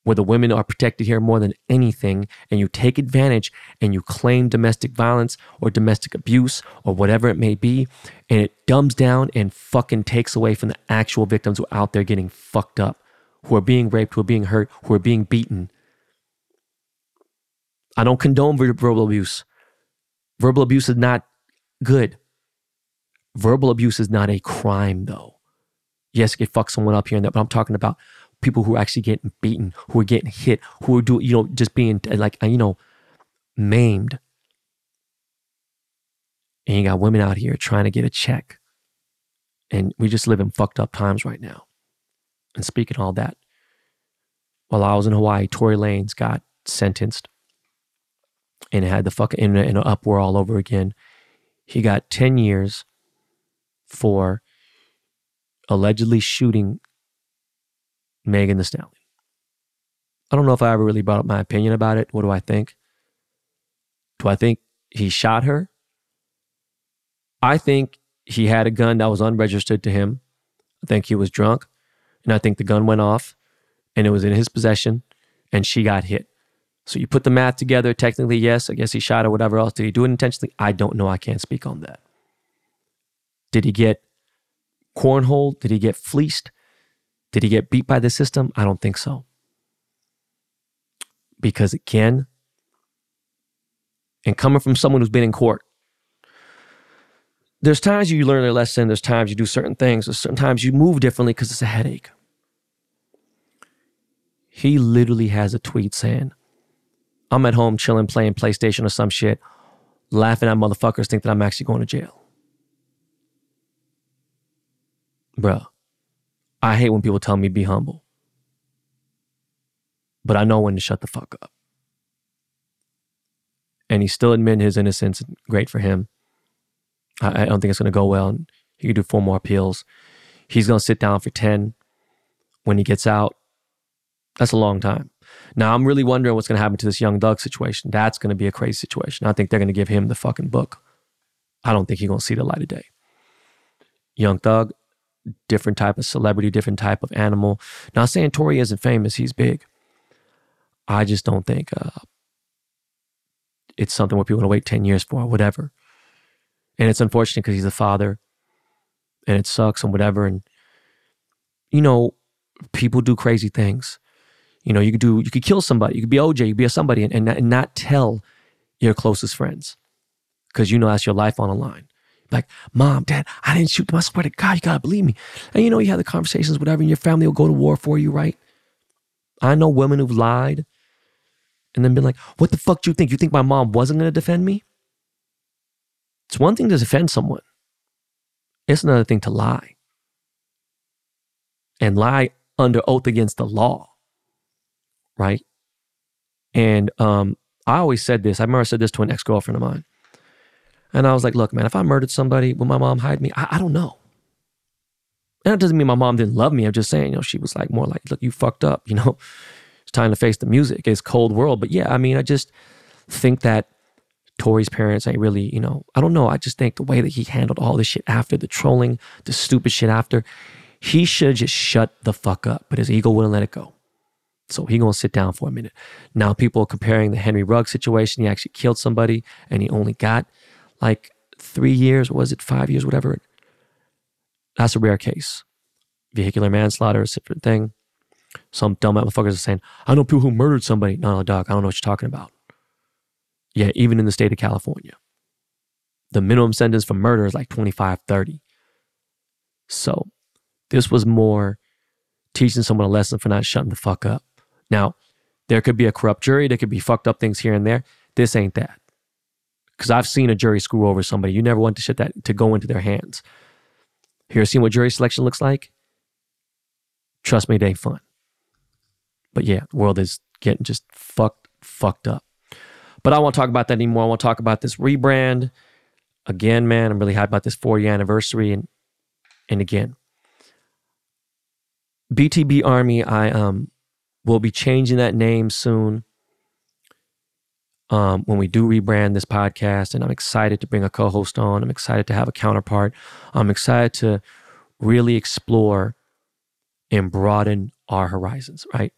where the women are protected here more than anything, and you take advantage and you claim domestic violence or domestic abuse or whatever it may be, and it dumbs down and fucking takes away from the actual victims who are out there getting fucked up, who are being raped, who are being hurt, who are being beaten. I don't condone verbal abuse. Verbal abuse is not good. Verbal abuse is not a crime, though. Yes, you can fuck someone up here and there, but I'm talking about people who are actually getting beaten, who are getting hit, who are doing, you know, just being like, uh, you know, maimed. And you got women out here trying to get a check. And we just live in fucked up times right now. And speaking all that, while I was in Hawaii, Tory Lanez got sentenced and had the fucking internet in an uproar all over again. He got 10 years for allegedly shooting Megan Thee Stallion. I don't know if I ever really brought up my opinion about it. What do I think? Do I think he shot her? I think he had a gun that was unregistered to him. I think he was drunk. And I think the gun went off and it was in his possession and she got hit. So you put the math together. Technically, yes, I guess he shot or whatever else. Did he do it intentionally? I don't know. I can't speak on that. Did he get cornholed? Did he get fleeced? Did he get beat by the system? I don't think so. Because again, and coming from someone who's been in court, there's times you learn a lesson, there's times you do certain things, there's sometimes you move differently because it's a headache. He literally has a tweet saying, I'm at home chilling, playing PlayStation or some shit, laughing at motherfuckers think that I'm actually going to jail. Bruh. I hate when people tell me be humble. But I know when to shut the fuck up. And he's still admitting his innocence. Great for him. I, I don't think it's going to go well. He could do four more appeals. He's going to sit down for 10 when he gets out. That's a long time. Now, I'm really wondering what's going to happen to this Young Thug situation. That's going to be a crazy situation. I think they're going to give him the fucking book. I don't think he's going to see the light of day. Young Thug, different type of celebrity, different type of animal. Not saying Tory isn't famous, he's big. I just don't think uh, it's something where people want to wait 10 years for, whatever. And it's unfortunate because he's a father and it sucks and whatever. And, you know, people do crazy things. You know, you could do, you could kill somebody, you could be OJ, you could be a somebody and, and, not, and not tell your closest friends because you know that's your life on the line. Like, mom, dad, I didn't shoot them. I swear to God, you gotta believe me. And you know, you have the conversations, whatever, and your family will go to war for you, right? I know women who've lied and then been like, what the fuck do you think? You think my mom wasn't to defend me? It's one thing to defend someone, it's another thing to lie. And lie under oath against the law, right? And um, I always said this. I remember I said this to an ex girlfriend of mine. And I was like, look, man, if I murdered somebody, will my mom hide me? I, I don't know. And that doesn't mean my mom didn't love me. I'm just saying, you know, she was like more like, look, you fucked up, you know. It's time to face the music. It's cold world. But yeah, I mean, I just think that Tory's parents ain't really, you know, I don't know. I just think the way that he handled all this shit after the trolling, the stupid shit after, he should just shut the fuck up. But his ego wouldn't let it go. So he gonna sit down for a minute. Now people are comparing the Henry Rugg situation. He actually killed somebody and he only got like three years, was it five years, whatever. That's a rare case. Vehicular manslaughter is a different thing. Some dumb motherfuckers are saying, I know people who murdered somebody. No, no, dog, I don't know what you're talking about. Yeah, even in the state of California, the minimum sentence for murder is like 25, 30. So this was more teaching someone a lesson for not shutting the fuck up. Now, there could be a corrupt jury, there could be fucked up things here and there. This ain't that. Because I've seen a jury screw over somebody. You never want to shit that to go into their hands. Here, seen what jury selection looks like? Trust me, it ain't fun. But yeah, world is getting just fucked, fucked up. But I won't talk about that anymore. I want to talk about this rebrand. Again, man, I'm really happy about this 40 anniversary. And and again, BTB Army, I um will be changing that name soon. Um, when we do rebrand this podcast, and I'm excited to bring a co-host on. I'm excited to have a counterpart. I'm excited to really explore and broaden our horizons, right?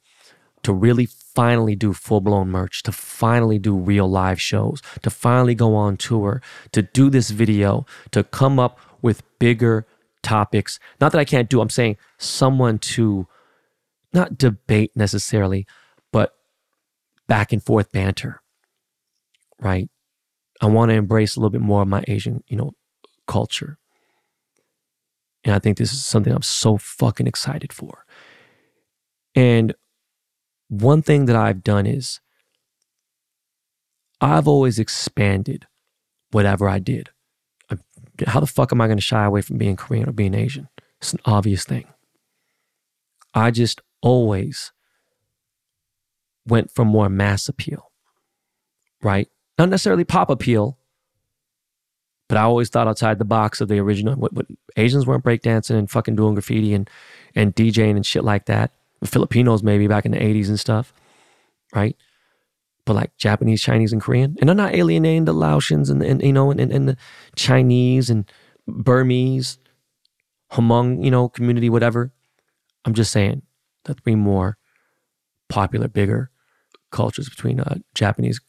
to really finally do full blown merch, to finally do real live shows, to finally go on tour, to do this video, to come up with bigger topics. Not that I can't do, I'm saying someone to not debate necessarily, but back and forth banter, right? I want to embrace a little bit more of my Asian, you know, culture. And I think this is something I'm so fucking excited for. And one thing that I've done is I've always expanded whatever I did. How the fuck am I going to shy away from being Korean or being Asian? It's an obvious thing. I just always went for more mass appeal, right? Not necessarily pop appeal, but I always thought outside the box of the original. What, what Asians weren't breakdancing and fucking doing graffiti and and DJing and shit like that. Filipinos maybe back in the 80s and stuff, right? But like Japanese, Chinese, and Korean. And I'm not alienating the Laotians and, and you know, and, and the Chinese and Burmese, Hmong, you know, community, whatever. I'm just saying the three more popular, bigger cultures between uh, Japanese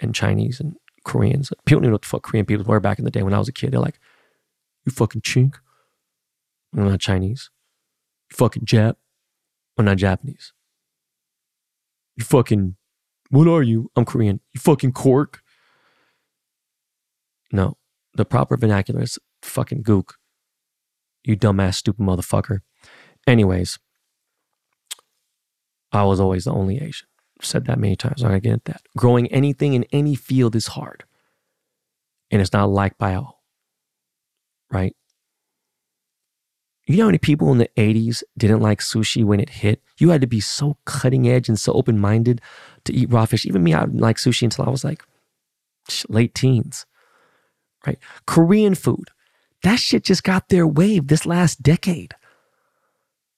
and Chinese and Koreans. People knew what the fuck Korean people were back in the day when I was a kid. They're like, you fucking chink. I'm not Chinese. You fucking Jap. I'm not Japanese. You fucking, what are you? I'm Korean. You fucking cork. No, the proper vernacular is fucking gook. You dumbass, stupid motherfucker. Anyways, I was always the only Asian. Said that many times. I'm gonna get that. Growing anything in any field is hard. And it's not liked by all. Right? You know how many people in the 80s didn't like sushi when it hit? You had to be so cutting edge and so open minded to eat raw fish. Even me, I didn't like sushi until I was like late teens, right? Korean food, that shit just got their wave this last decade.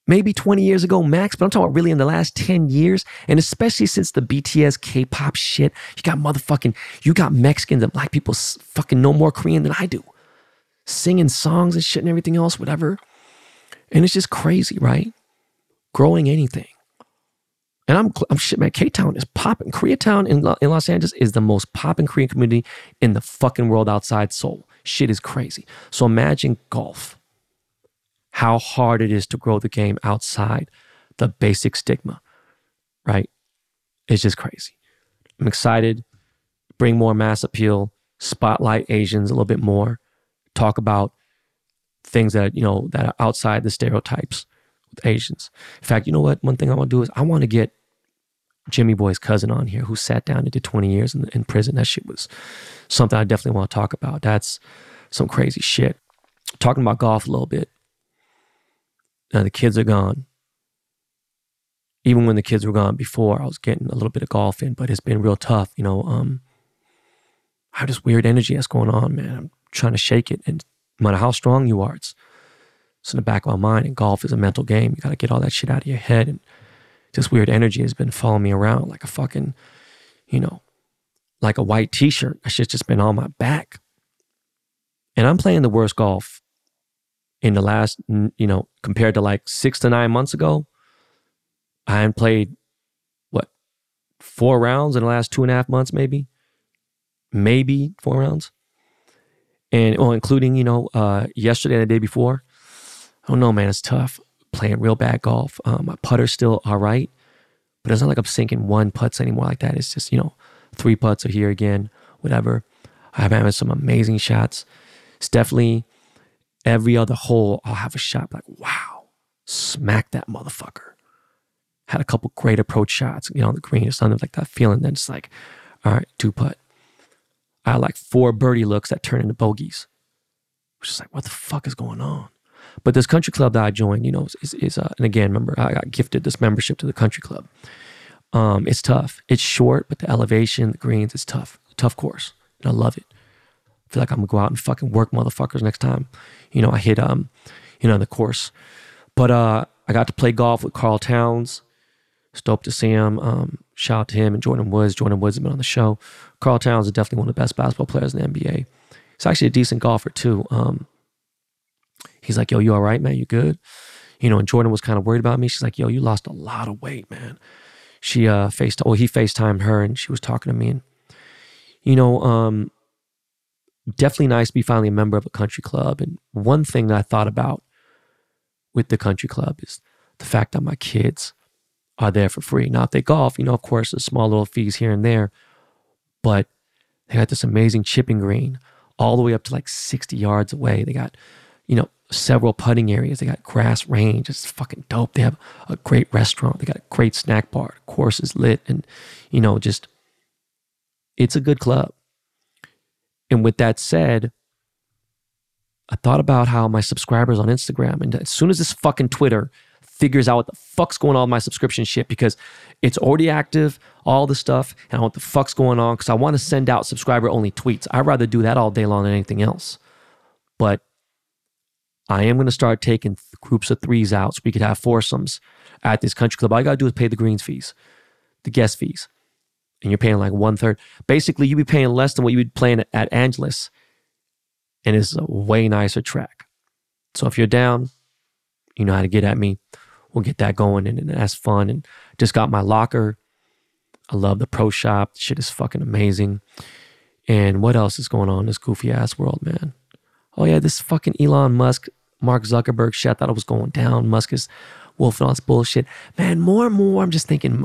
Maybe 20 years ago max, but I'm talking about really in the last 10 years. And especially since the BTS K pop shit, you got motherfucking, you got Mexicans and black people fucking know more Korean than I do. Singing songs and shit and everything else, whatever. And it's just crazy, right? Growing anything. And I'm, I'm shit, man. K Town is popping. Koreatown in, in Los Angeles is the most popping Korean community in the fucking world outside Seoul. Shit is crazy. So imagine golf, how hard it is to grow the game outside the basic stigma, right? It's just crazy. I'm excited. Bring more mass appeal, spotlight Asians a little bit more, talk about things that you know that are outside the stereotypes with Asians. In fact, you know what? One thing I want to do is I want to get Jimmy Boy's cousin on here who sat down and did 20 years in, in prison. That shit was something I definitely want to talk about. That's some crazy shit. Talking about golf a little bit. Now the kids are gone. Even when the kids were gone before, I was getting a little bit of golf in, but it's been real tough. You know, um, I have this weird energy that's going on, man. I'm trying to shake it. And no matter how strong you are, it's, it's in the back of my mind. And golf is a mental game. You got to get all that shit out of your head. And this weird energy has been following me around like a fucking, you know, like a white t shirt. That shit's just been on my back. And I'm playing the worst golf in the last, you know, compared to like six to nine months ago. I hadn't played, what, four rounds in the last two and a half months, maybe? Maybe four rounds. And, well, including, you know, uh, yesterday and the day before. I don't know, man. It's tough playing real bad golf. Um, my putter's still all right, but it's not like I'm sinking one putts anymore like that. It's just, you know, three putts are here again, whatever. I've had some amazing shots. It's definitely every other hole, I'll have a shot like, wow, smack that motherfucker. Had a couple great approach shots, you know, on the green or something like that feeling. Then it's like, all right, two putt. I had like four birdie looks that turn into bogeys. Which is like, what the fuck is going on? But this country club that I joined, you know, is, is uh, and again, remember, I got gifted this membership to the country club. Um, it's tough. It's short, but the elevation, the greens, it's tough. Tough course. And I love it. Feel like I'm gonna go out and fucking work motherfuckers next time. You know, I hit um, you know, the course. But uh I got to play golf with Karl Towns. Stoked to see him. Um, shout out to him and Jordan Woods. Jordan Woods has been on the show. Karl Towns is definitely one of the best basketball players in the NBA. He's actually a decent golfer too. Um, He's like, yo, you all right, man? You good? You know, and Jordan was kind of worried about me. She's like, yo, you lost a lot of weight, man. She uh faced well, he FaceTimed her and she was talking to me. And, you know, um, definitely nice to be finally a member of a country club. And one thing that I thought about with the country club is the fact that my kids are there for free. Now, if they golf, you know, of course, there's small little fees here and there, but they got this amazing chipping green all the way up to like 60 yards away. They got, you know, several putting areas. They got grass range. It's fucking dope. They have a great restaurant. They got a great snack bar. The course is lit. And, you know, just, it's a good club. And with that said, I thought about how my subscribers on Instagram, and as soon as this fucking Twitter figures out what the fuck's going on with my subscription shit, because it's already active, all the stuff, and I what the fuck's going on, because I want to send out subscriber only tweets. I'd rather do that all day long than anything else. But I am going to start taking groups of threes out so we could have foursomes at this country club. All I got to do is pay the greens fees, the guest fees. And you're paying like one third. Basically, you'd be paying less than what you'd be paying at Angeles. And it's a way nicer track. So if you're down, you know how to get at me. We'll get that going. And, and that's fun. And just got my locker. I love the pro shop. Shit is fucking amazing. And what else is going on in this goofy ass world, man? oh yeah, this fucking Elon Musk, Mark Zuckerberg shit. I thought it was going down. Musk is wolfing all this bullshit. Man, more and more, I'm just thinking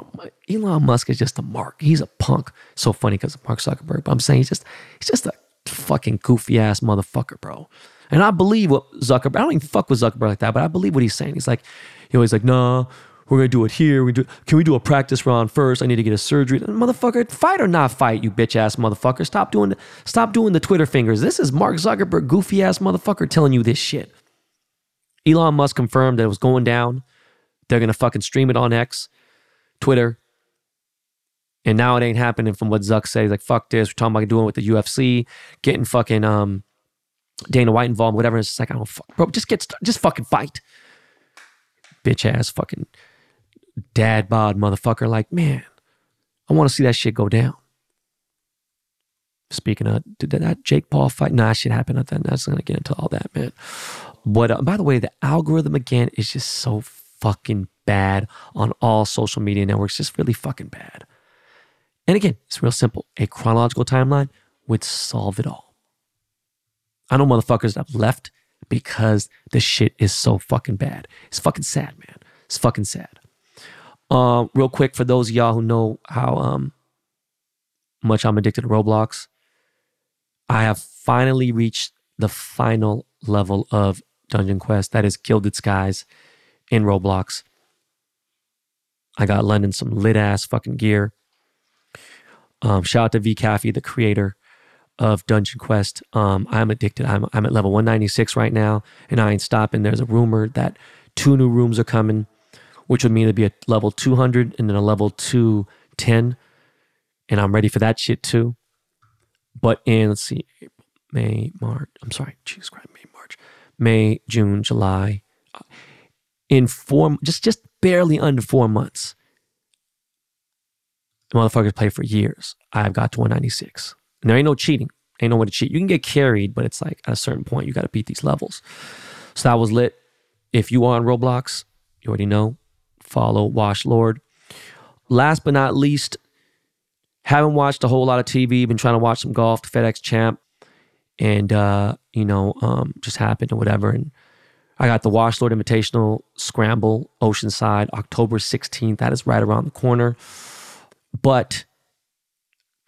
Elon Musk is just a mark. He's a punk. So funny because of Mark Zuckerberg, but I'm saying he's just he's just a fucking goofy ass motherfucker, bro. And I believe what Zuckerberg. I don't even fuck with Zuckerberg like that, but I believe what he's saying. He's like, he always like, nah, we're gonna do it here. We do. Can we do a practice round first? I need to get a surgery. Motherfucker, fight or not fight, you bitch ass motherfucker. Stop doing. Stop doing the Twitter fingers. This is Mark Zuckerberg, goofy ass motherfucker, telling you this shit. Elon Musk confirmed that it was going down. They're gonna fucking stream it on X, Twitter. And now it ain't happening from what Zuck says. Like, fuck this. We're talking about doing it with the UFC, getting fucking um Dana White involved, whatever. It's like, I don't fuck. Bro, just get, just fucking fight. Bitch ass fucking dad bod motherfucker. Like, man, I want to see that shit go down. Speaking of, did that Jake Paul fight? Nah, shit happened. Then that's gonna get into all that, man. But uh, by the way, the algorithm again is just so fucking bad on all social media networks. Just really fucking bad. And again, it's real simple. A chronological timeline would solve it all. I know motherfuckers that have left because the shit is so fucking bad. It's fucking sad, man. It's fucking sad. Uh, real quick, for those of y'all who know how um, much I'm addicted to Roblox, I have finally reached the final level of Dungeon Quest. That is Gilded Skies in Roblox. I got London some lit ass fucking gear. Um, shout out to V Caffey, the creator of Dungeon Quest. Um, I'm addicted. I'm, I'm at level 196 right now, and I ain't stopping. There's a rumor that two new rooms are coming, which would mean it'd be a level 200 and then a level 210. And I'm ready for that shit too. But in, let's see, May, March, I'm sorry, Jesus Christ, May, March, May, June, July. In four, just just barely under four months, the motherfuckers play for years. I've got to 196. And there ain't no cheating. Ain't no way to cheat. You can get carried, but it's like at a certain point, you got to beat these levels. So that was lit. If you are on Roblox, you already know, follow Wash Lord. Last but not least, haven't watched a whole lot of TV. Been trying to watch some golf, FedEx Champ, and uh, you know, um, just happened or whatever. And I got the Wash Lord Invitational Scramble Oceanside, October 16th. That is right around the corner. But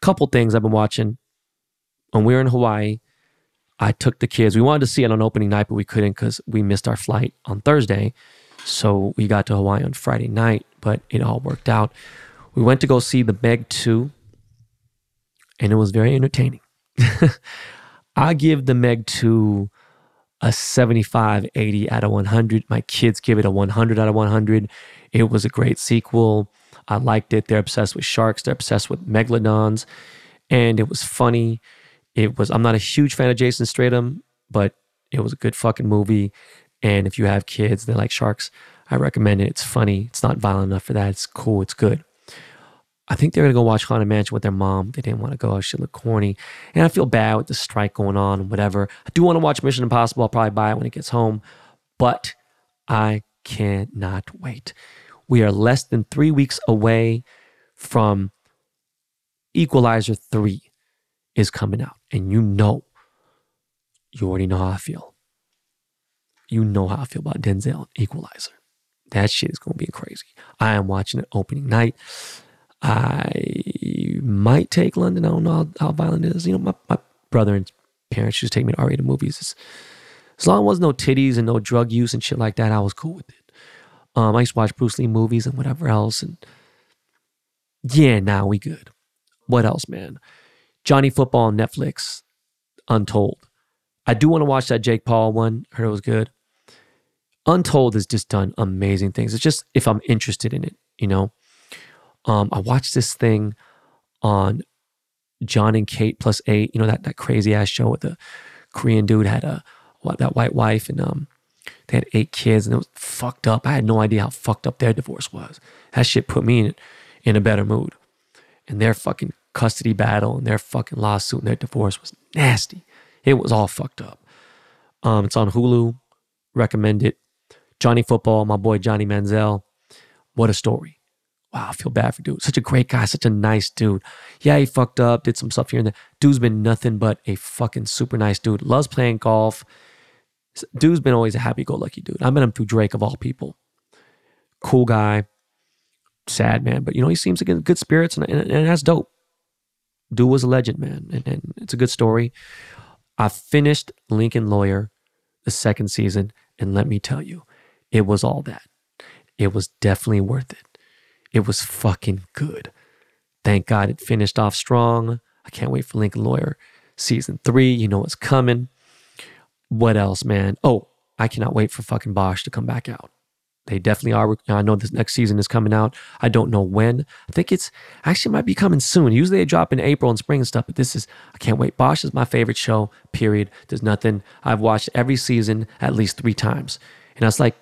a couple things I've been watching. When we were in Hawaii, I took the kids. We wanted to see it on opening night, but we couldn't because we missed our flight on Thursday. So we got to Hawaii on Friday night, but it all worked out. We went to go see the Meg 2, and it was very entertaining. I give the Meg 2 a 75, 80 out of 100. My kids give it a 100 out of 100. It was a great sequel. I liked it. They're obsessed with sharks. They're obsessed with megalodons, and it was funny. It was. I'm not a huge fan of Jason Statham, but it was a good fucking movie. And if you have kids, they like sharks. I recommend it. It's funny. It's not violent enough for that. It's cool. It's good. I think they're gonna go watch Haunted Mansion with their mom. They didn't want to go. It should look corny. And I feel bad with the strike going on and whatever. I do want to watch Mission Impossible. I'll probably buy it when it gets home. But I cannot wait. We are less than three weeks away from Equalizer 3 is coming out. And you know, you already know how I feel. You know how I feel about Denzel Equalizer. That shit is to be crazy. I am watching it opening night. I might take London. I don't know how, how violent it is. You know, my, my brother and parents used to take me to R-rated movies. It's, as long as there was no titties and no drug use and shit like that, I was cool with it. Um, I used to watch Bruce Lee movies and whatever else. And yeah, now we good. What else, man? Johnny Football on Netflix, Untold. I do want to watch that Jake Paul one. Heard it was good. Untold has just done amazing things. It's just if I'm interested in it, you know. Um, I watched this thing on Jon and Kate plus eight. You know that that crazy ass show with the Korean dude had a that white wife and um they had eight kids and it was fucked up. I had no idea how fucked up their divorce was. That shit put me in, in a better mood. And their fucking custody battle and their fucking lawsuit and their divorce was nasty. It was all fucked up. Um, it's on Hulu. Recommend it. Johnny Football, my boy Johnny Manziel. What a story. Wow, I feel bad for dude. Such a great guy, such a nice dude. Yeah, he fucked up, did some stuff here and there. Dude's been nothing but a fucking super nice dude. Loves playing golf dude's been always a happy-go-lucky dude. I met him through Drake of all people. Cool guy, sad man, but you know he seems like in good spirits, and, and, and that's dope. Dude was a legend, man, and, and it's a good story. I finished Lincoln Lawyer, the second season, and let me tell you, it was all that. It was definitely worth it. It was fucking good. Thank God it finished off strong. I can't wait for Lincoln Lawyer season three. You know what's coming. What else, man? Oh, I cannot wait for fucking Bosch to come back out. They definitely are. I know this next season is coming out. I don't know when. I think it's actually might be coming soon. Usually they drop in April and spring and stuff, but this is, I can't wait. Bosch is my favorite show, period. There's nothing. I've watched every season at least three times. And I was like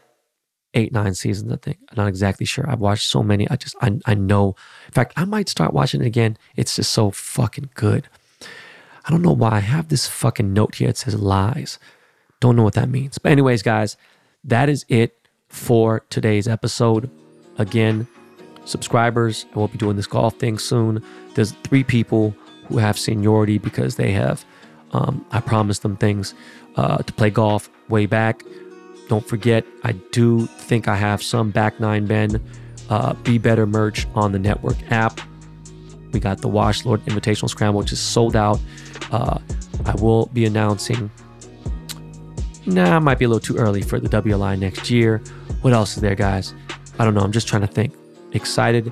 eight, nine seasons, I think. I'm not exactly sure. I've watched so many. I just, I, I know. In fact, I might start watching it again. It's just so fucking good. I don't know why I have this fucking note here. It says lies. Don't know what that means. But, anyways, guys, that is it for today's episode. Again, subscribers, I won't be doing this golf thing soon. There's three people who have seniority because they have, um, I promised them things uh, to play golf way back. Don't forget, I do think I have some back nine Ben uh, Be Better merch on the network app. We got the Wash Lord Invitational Scramble, which is sold out. Uh, I will be announcing nah, might be a little too early for the WLI next year. What else is there, guys? I don't know. I'm just trying to think. excited.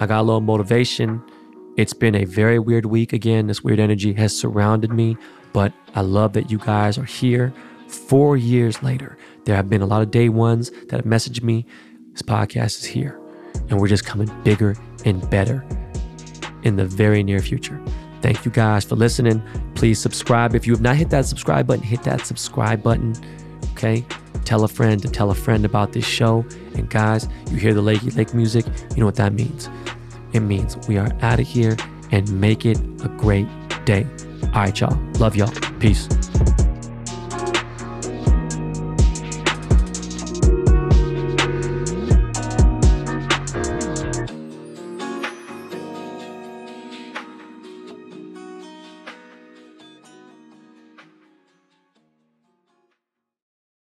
I got a little motivation. It's been a very weird week again. This weird energy has surrounded me, but I love that you guys are here. Four years later, there have been a lot of day ones that have messaged me. This podcast is here, and we're just coming bigger and better in the very near future. Thank you guys for listening. Please subscribe. If you have not hit that subscribe button, hit that subscribe button. Okay. Tell a friend to tell a friend about this show. And guys, you hear the Lakey Lake music, you know what that means. It means we are out of here and make it a great day. All right, y'all. Love y'all. Peace.